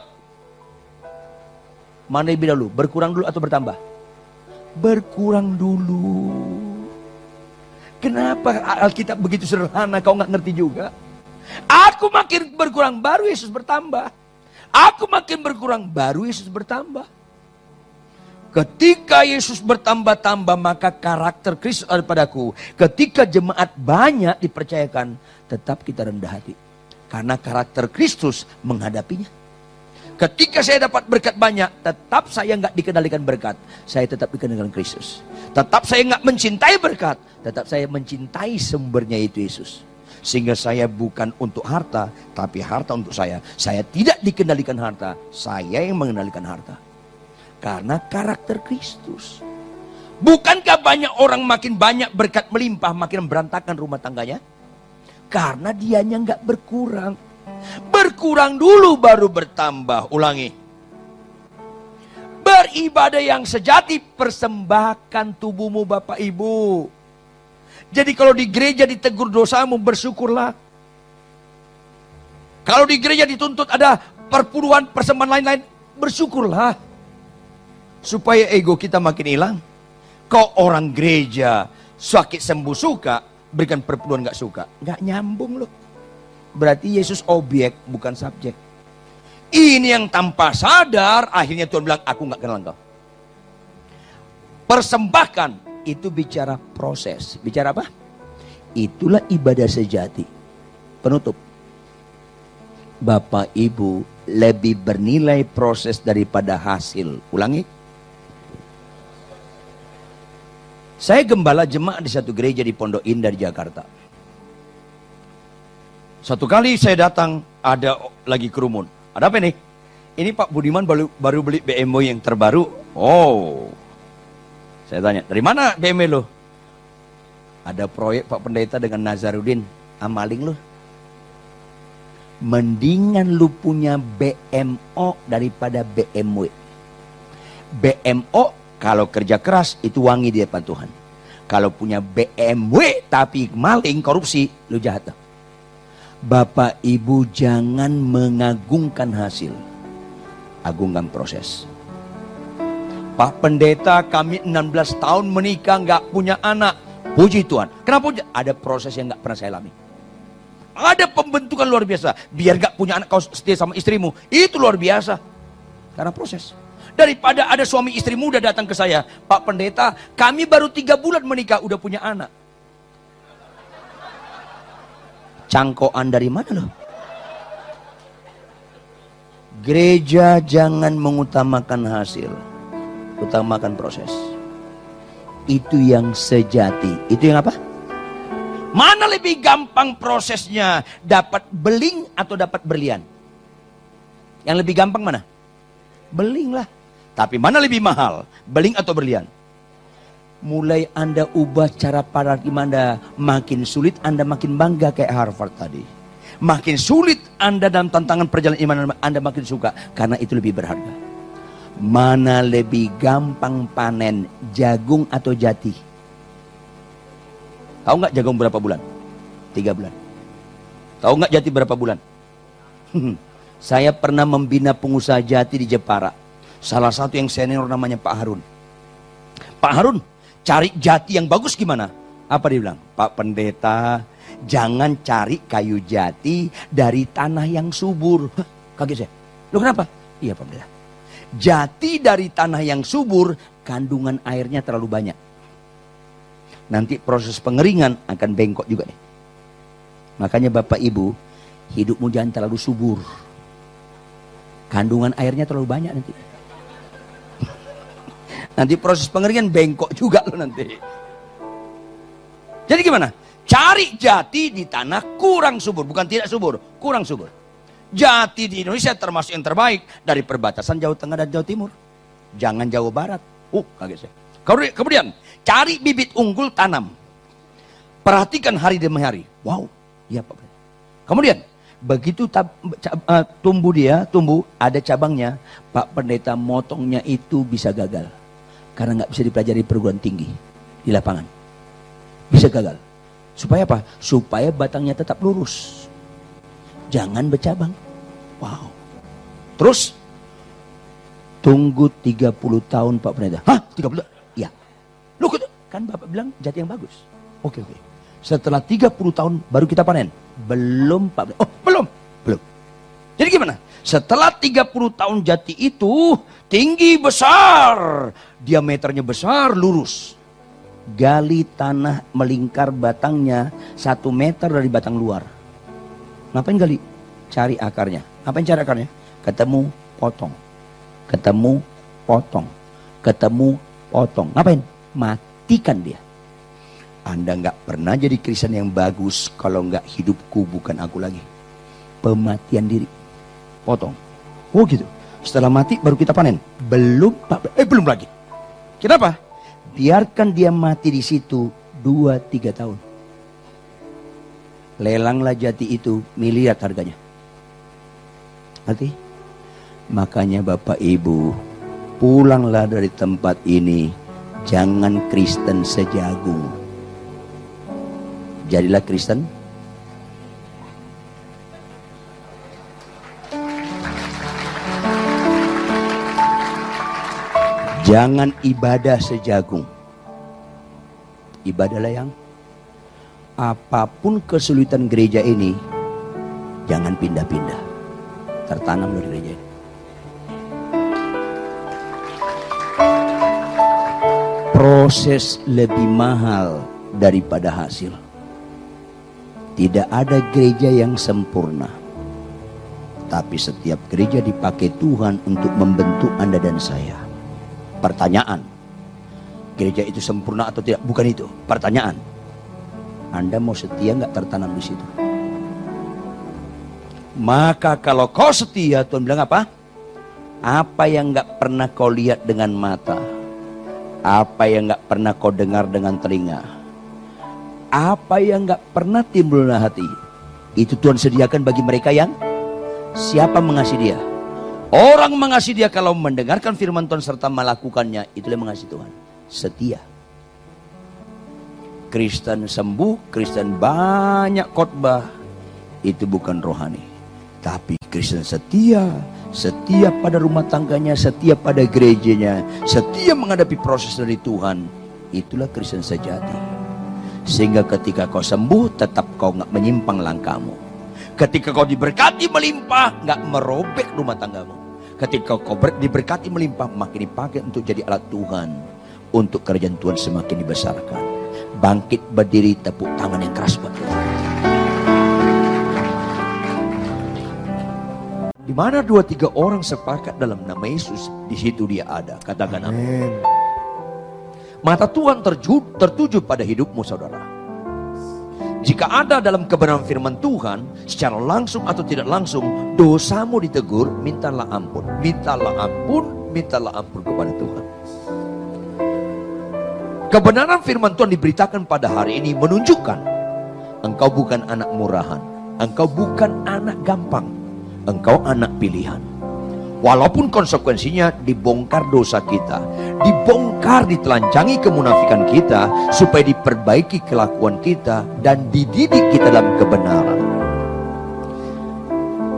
Mana lebih dahulu? Berkurang dulu atau bertambah? Berkurang dulu. Kenapa Alkitab begitu sederhana kau nggak ngerti juga? Aku makin berkurang baru Yesus bertambah. Aku makin berkurang baru Yesus bertambah. Ketika Yesus bertambah-tambah maka karakter Kristus ada padaku. Ketika jemaat banyak dipercayakan, tetap kita rendah hati. Karena karakter Kristus menghadapinya. Ketika saya dapat berkat banyak, tetap saya nggak dikendalikan berkat. Saya tetap dikendalikan Kristus. Tetap saya nggak mencintai berkat, tetap saya mencintai sumbernya itu Yesus. Sehingga saya bukan untuk harta, tapi harta untuk saya. Saya tidak dikendalikan harta, saya yang mengendalikan harta. Karena karakter Kristus. Bukankah banyak orang makin banyak berkat melimpah makin berantakan rumah tangganya? Karena dianya nggak berkurang. Berkurang dulu baru bertambah. Ulangi. Beribadah yang sejati persembahkan tubuhmu Bapak Ibu. Jadi kalau di gereja ditegur dosamu bersyukurlah. Kalau di gereja dituntut ada perpuluhan persembahan lain-lain bersyukurlah supaya ego kita makin hilang. Kau orang gereja sakit sembuh suka, berikan perpuluhan nggak suka, nggak nyambung loh. Berarti Yesus objek bukan subjek. Ini yang tanpa sadar akhirnya Tuhan bilang aku nggak kenal engkau. Persembahkan itu bicara proses. Bicara apa? Itulah ibadah sejati. Penutup. Bapak Ibu lebih bernilai proses daripada hasil. Ulangi. Saya gembala jemaat di satu gereja di Pondok Indah di Jakarta. Satu kali saya datang ada lagi kerumun. Ada apa nih? Ini Pak Budiman baru, baru beli BMW yang terbaru. Oh. Saya tanya, dari mana BMW lo? Ada proyek Pak Pendeta dengan Nazarudin. Amaling lo. Mendingan lu punya BMO daripada BMW. BMO kalau kerja keras itu wangi di depan Tuhan. Kalau punya BMW tapi maling korupsi, lu jahat. Bapak Ibu jangan mengagungkan hasil. Agungkan proses. Pak Pendeta kami 16 tahun menikah nggak punya anak. Puji Tuhan. Kenapa? Ada proses yang nggak pernah saya alami. Ada pembentukan luar biasa. Biar gak punya anak kau setia sama istrimu. Itu luar biasa. Karena proses. Daripada ada suami istri muda datang ke saya, Pak Pendeta, kami baru tiga bulan menikah, udah punya anak. Cangkoan dari mana loh? Gereja jangan mengutamakan hasil, utamakan proses. Itu yang sejati. Itu yang apa? Mana lebih gampang prosesnya? Dapat beling atau dapat berlian? Yang lebih gampang mana? Beling lah. Tapi mana lebih mahal? Beling atau berlian? Mulai Anda ubah cara paradigma Anda makin sulit, Anda makin bangga kayak Harvard tadi. Makin sulit Anda dalam tantangan perjalanan iman Anda makin suka karena itu lebih berharga. Mana lebih gampang panen, jagung atau jati? Tahu nggak jagung berapa bulan? Tiga bulan. Tahu nggak jati berapa bulan? Saya pernah membina pengusaha jati di Jepara. Salah satu yang senior namanya Pak Harun. Pak Harun, cari jati yang bagus gimana? Apa dia bilang? Pak Pendeta, jangan cari kayu jati dari tanah yang subur. Hah, kaget saya. Loh kenapa? Iya Pak Pendeta. Jati dari tanah yang subur, kandungan airnya terlalu banyak. Nanti proses pengeringan akan bengkok juga nih. Makanya Bapak Ibu, hidupmu jangan terlalu subur. Kandungan airnya terlalu banyak nanti. Nanti proses pengeringan bengkok juga loh nanti. Jadi gimana? Cari jati di tanah kurang subur, bukan tidak subur, kurang subur. Jati di Indonesia termasuk yang terbaik dari perbatasan Jawa Tengah dan Jawa Timur. Jangan Jawa Barat. Uh, kaget saya. Kemudian, cari bibit unggul tanam. Perhatikan hari demi hari. Wow, iya Pak. Kemudian, begitu tab, uh, tumbuh dia, tumbuh, ada cabangnya, Pak Pendeta motongnya itu bisa gagal. Karena nggak bisa dipelajari perguruan tinggi di lapangan. Bisa gagal. Supaya apa? Supaya batangnya tetap lurus. Jangan bercabang. Wow. Terus tunggu 30 tahun Pak Pendeta. Hah? 30? Iya. Lu kan Bapak bilang jati yang bagus. Oke, oke. Setelah 30 tahun baru kita panen. Belum Pak Pendeta. Oh, belum. Belum. Jadi gimana? Setelah 30 tahun jati itu tinggi besar, diameternya besar, lurus. Gali tanah melingkar batangnya satu meter dari batang luar. Ngapain gali? Cari akarnya. Ngapain cari akarnya? Ketemu, potong. Ketemu, potong. Ketemu, potong. Ngapain? Matikan dia. Anda nggak pernah jadi Kristen yang bagus kalau nggak hidupku bukan aku lagi. Pematian diri potong. Oh gitu. Setelah mati baru kita panen. Belum, eh belum lagi. Kenapa? Biarkan dia mati di situ dua tiga tahun. Lelanglah jati itu miliar harganya. Nanti, makanya Bapak Ibu, pulanglah dari tempat ini, jangan Kristen sejagung. Jadilah Kristen Jangan ibadah sejagung. Ibadahlah yang apa pun kesulitan gereja ini, jangan pindah-pindah. Tertanam dari gereja ini. Proses lebih mahal daripada hasil. Tidak ada gereja yang sempurna. Tapi setiap gereja dipakai Tuhan untuk membentuk Anda dan saya pertanyaan. Gereja itu sempurna atau tidak? Bukan itu. Pertanyaan. Anda mau setia nggak tertanam di situ? Maka kalau kau setia, Tuhan bilang apa? Apa yang nggak pernah kau lihat dengan mata, apa yang nggak pernah kau dengar dengan telinga, apa yang nggak pernah timbul dalam hati, itu Tuhan sediakan bagi mereka yang siapa mengasihi Dia. Orang mengasihi dia kalau mendengarkan firman Tuhan serta melakukannya, itulah mengasihi Tuhan. Setia. Kristen sembuh, Kristen banyak khotbah, itu bukan rohani. Tapi Kristen setia, setia pada rumah tangganya, setia pada gerejanya, setia menghadapi proses dari Tuhan, itulah Kristen sejati. Sehingga ketika kau sembuh, tetap kau nggak menyimpang langkahmu. Ketika kau diberkati melimpah, nggak merobek rumah tanggamu. Ketika kau diberkati melimpah, makin dipakai untuk jadi alat Tuhan. Untuk kerajaan Tuhan semakin dibesarkan. Bangkit berdiri, tepuk tangan yang keras buat Tuhan. Di mana dua tiga orang sepakat dalam nama Yesus, di situ dia ada. Katakan amin. Mata Tuhan terju, tertuju pada hidupmu saudara. Jika ada dalam kebenaran firman Tuhan, secara langsung atau tidak langsung, dosamu ditegur, mintalah ampun. Mintalah ampun, mintalah ampun kepada Tuhan. Kebenaran firman Tuhan diberitakan pada hari ini menunjukkan engkau bukan anak murahan, engkau bukan anak gampang, engkau anak pilihan. Walaupun konsekuensinya dibongkar dosa kita, dibongkar ditelanjangi kemunafikan kita, supaya diperbaiki kelakuan kita dan dididik kita dalam kebenaran.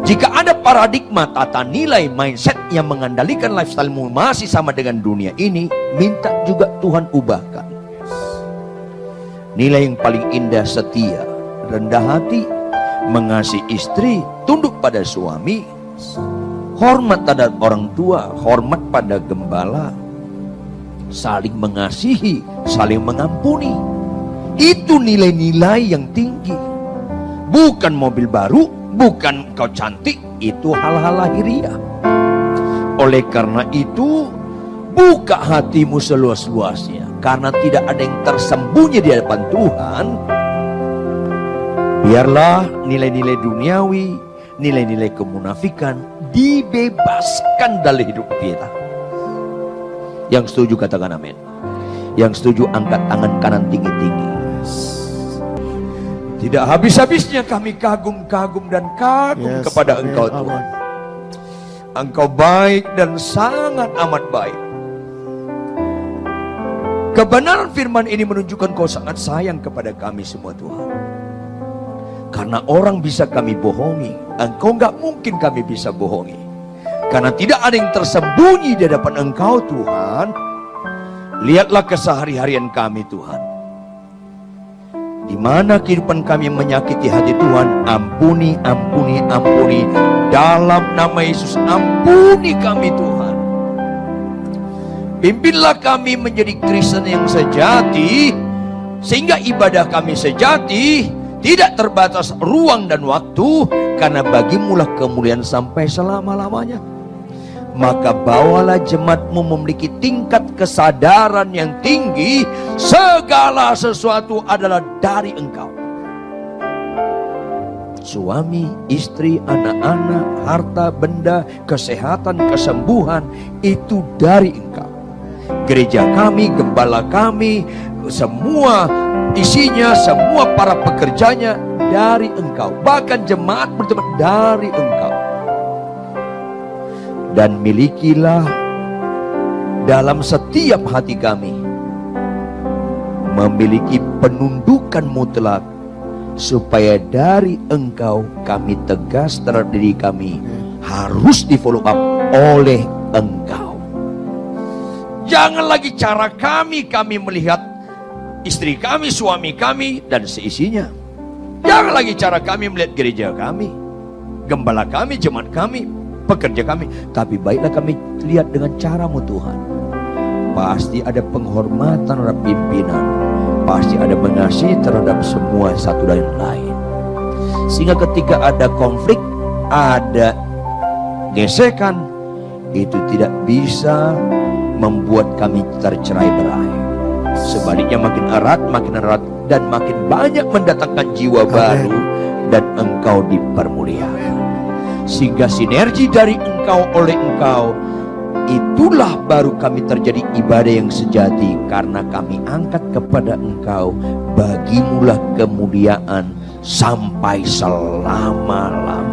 Jika ada paradigma tata nilai mindset yang mengandalkan lifestylemu masih sama dengan dunia ini, minta juga Tuhan ubahkan. Nilai yang paling indah setia, rendah hati, mengasihi istri, tunduk pada suami, hormat terhadap orang tua, hormat pada gembala, saling mengasihi, saling mengampuni. Itu nilai-nilai yang tinggi. Bukan mobil baru, bukan kau cantik, itu hal-hal lahiriah. Oleh karena itu, buka hatimu seluas-luasnya. Karena tidak ada yang tersembunyi di hadapan Tuhan. Biarlah nilai-nilai duniawi, nilai-nilai kemunafikan dibebaskan dari hidup kita. Yang setuju katakan amin. Yang setuju angkat tangan kanan tinggi-tinggi. Tidak habis-habisnya kami kagum-kagum dan kagum yes, kepada amin, Engkau Tuhan. Engkau baik dan sangat amat baik. Kebenaran firman ini menunjukkan kau sangat sayang kepada kami semua Tuhan. Karena orang bisa kami bohongi, engkau nggak mungkin kami bisa bohongi. Karena tidak ada yang tersembunyi di hadapan engkau Tuhan. Lihatlah kesehari-harian kami Tuhan. Di mana kehidupan kami menyakiti hati Tuhan, ampuni, ampuni, ampuni. Dalam nama Yesus, ampuni kami Tuhan. Pimpinlah kami menjadi Kristen yang sejati, sehingga ibadah kami sejati, tidak terbatas ruang dan waktu karena bagimulah kemuliaan sampai selama-lamanya. Maka bawalah jemaatmu memiliki tingkat kesadaran yang tinggi segala sesuatu adalah dari engkau. Suami, istri, anak-anak, harta, benda, kesehatan, kesembuhan itu dari engkau. Gereja kami, gembala kami, semua isinya semua para pekerjanya dari engkau. Bahkan jemaat berjemaat dari engkau. Dan milikilah dalam setiap hati kami memiliki penundukan mutlak supaya dari engkau kami tegas terhadap diri kami harus di follow up oleh engkau. Jangan lagi cara kami kami melihat istri kami, suami kami, dan seisinya. Jangan lagi cara kami melihat gereja kami, gembala kami, jemaat kami, pekerja kami. Tapi baiklah kami lihat dengan caramu Tuhan. Pasti ada penghormatan terhadap pimpinan. Pasti ada mengasihi terhadap semua satu dan lain. Sehingga ketika ada konflik, ada gesekan, itu tidak bisa membuat kami tercerai berai. Sebaliknya makin erat, makin erat dan makin banyak mendatangkan jiwa baru dan engkau dipermuliakan. Sehingga sinergi dari engkau oleh engkau itulah baru kami terjadi ibadah yang sejati karena kami angkat kepada engkau bagimulah kemuliaan sampai selama-lamanya.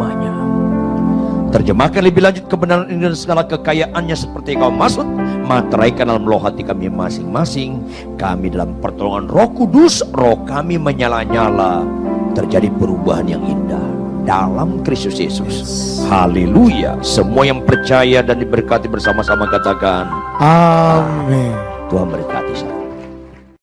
Terjemahkan lebih lanjut kebenaran ini dan segala kekayaannya seperti kau maksud. Materaikan dalam loh hati kami masing-masing. Kami dalam pertolongan roh kudus, roh kami menyala-nyala. Terjadi perubahan yang indah dalam Kristus Yesus. Haleluya. Semua yang percaya dan diberkati bersama-sama katakan. Amin. Tuhan berkati saya.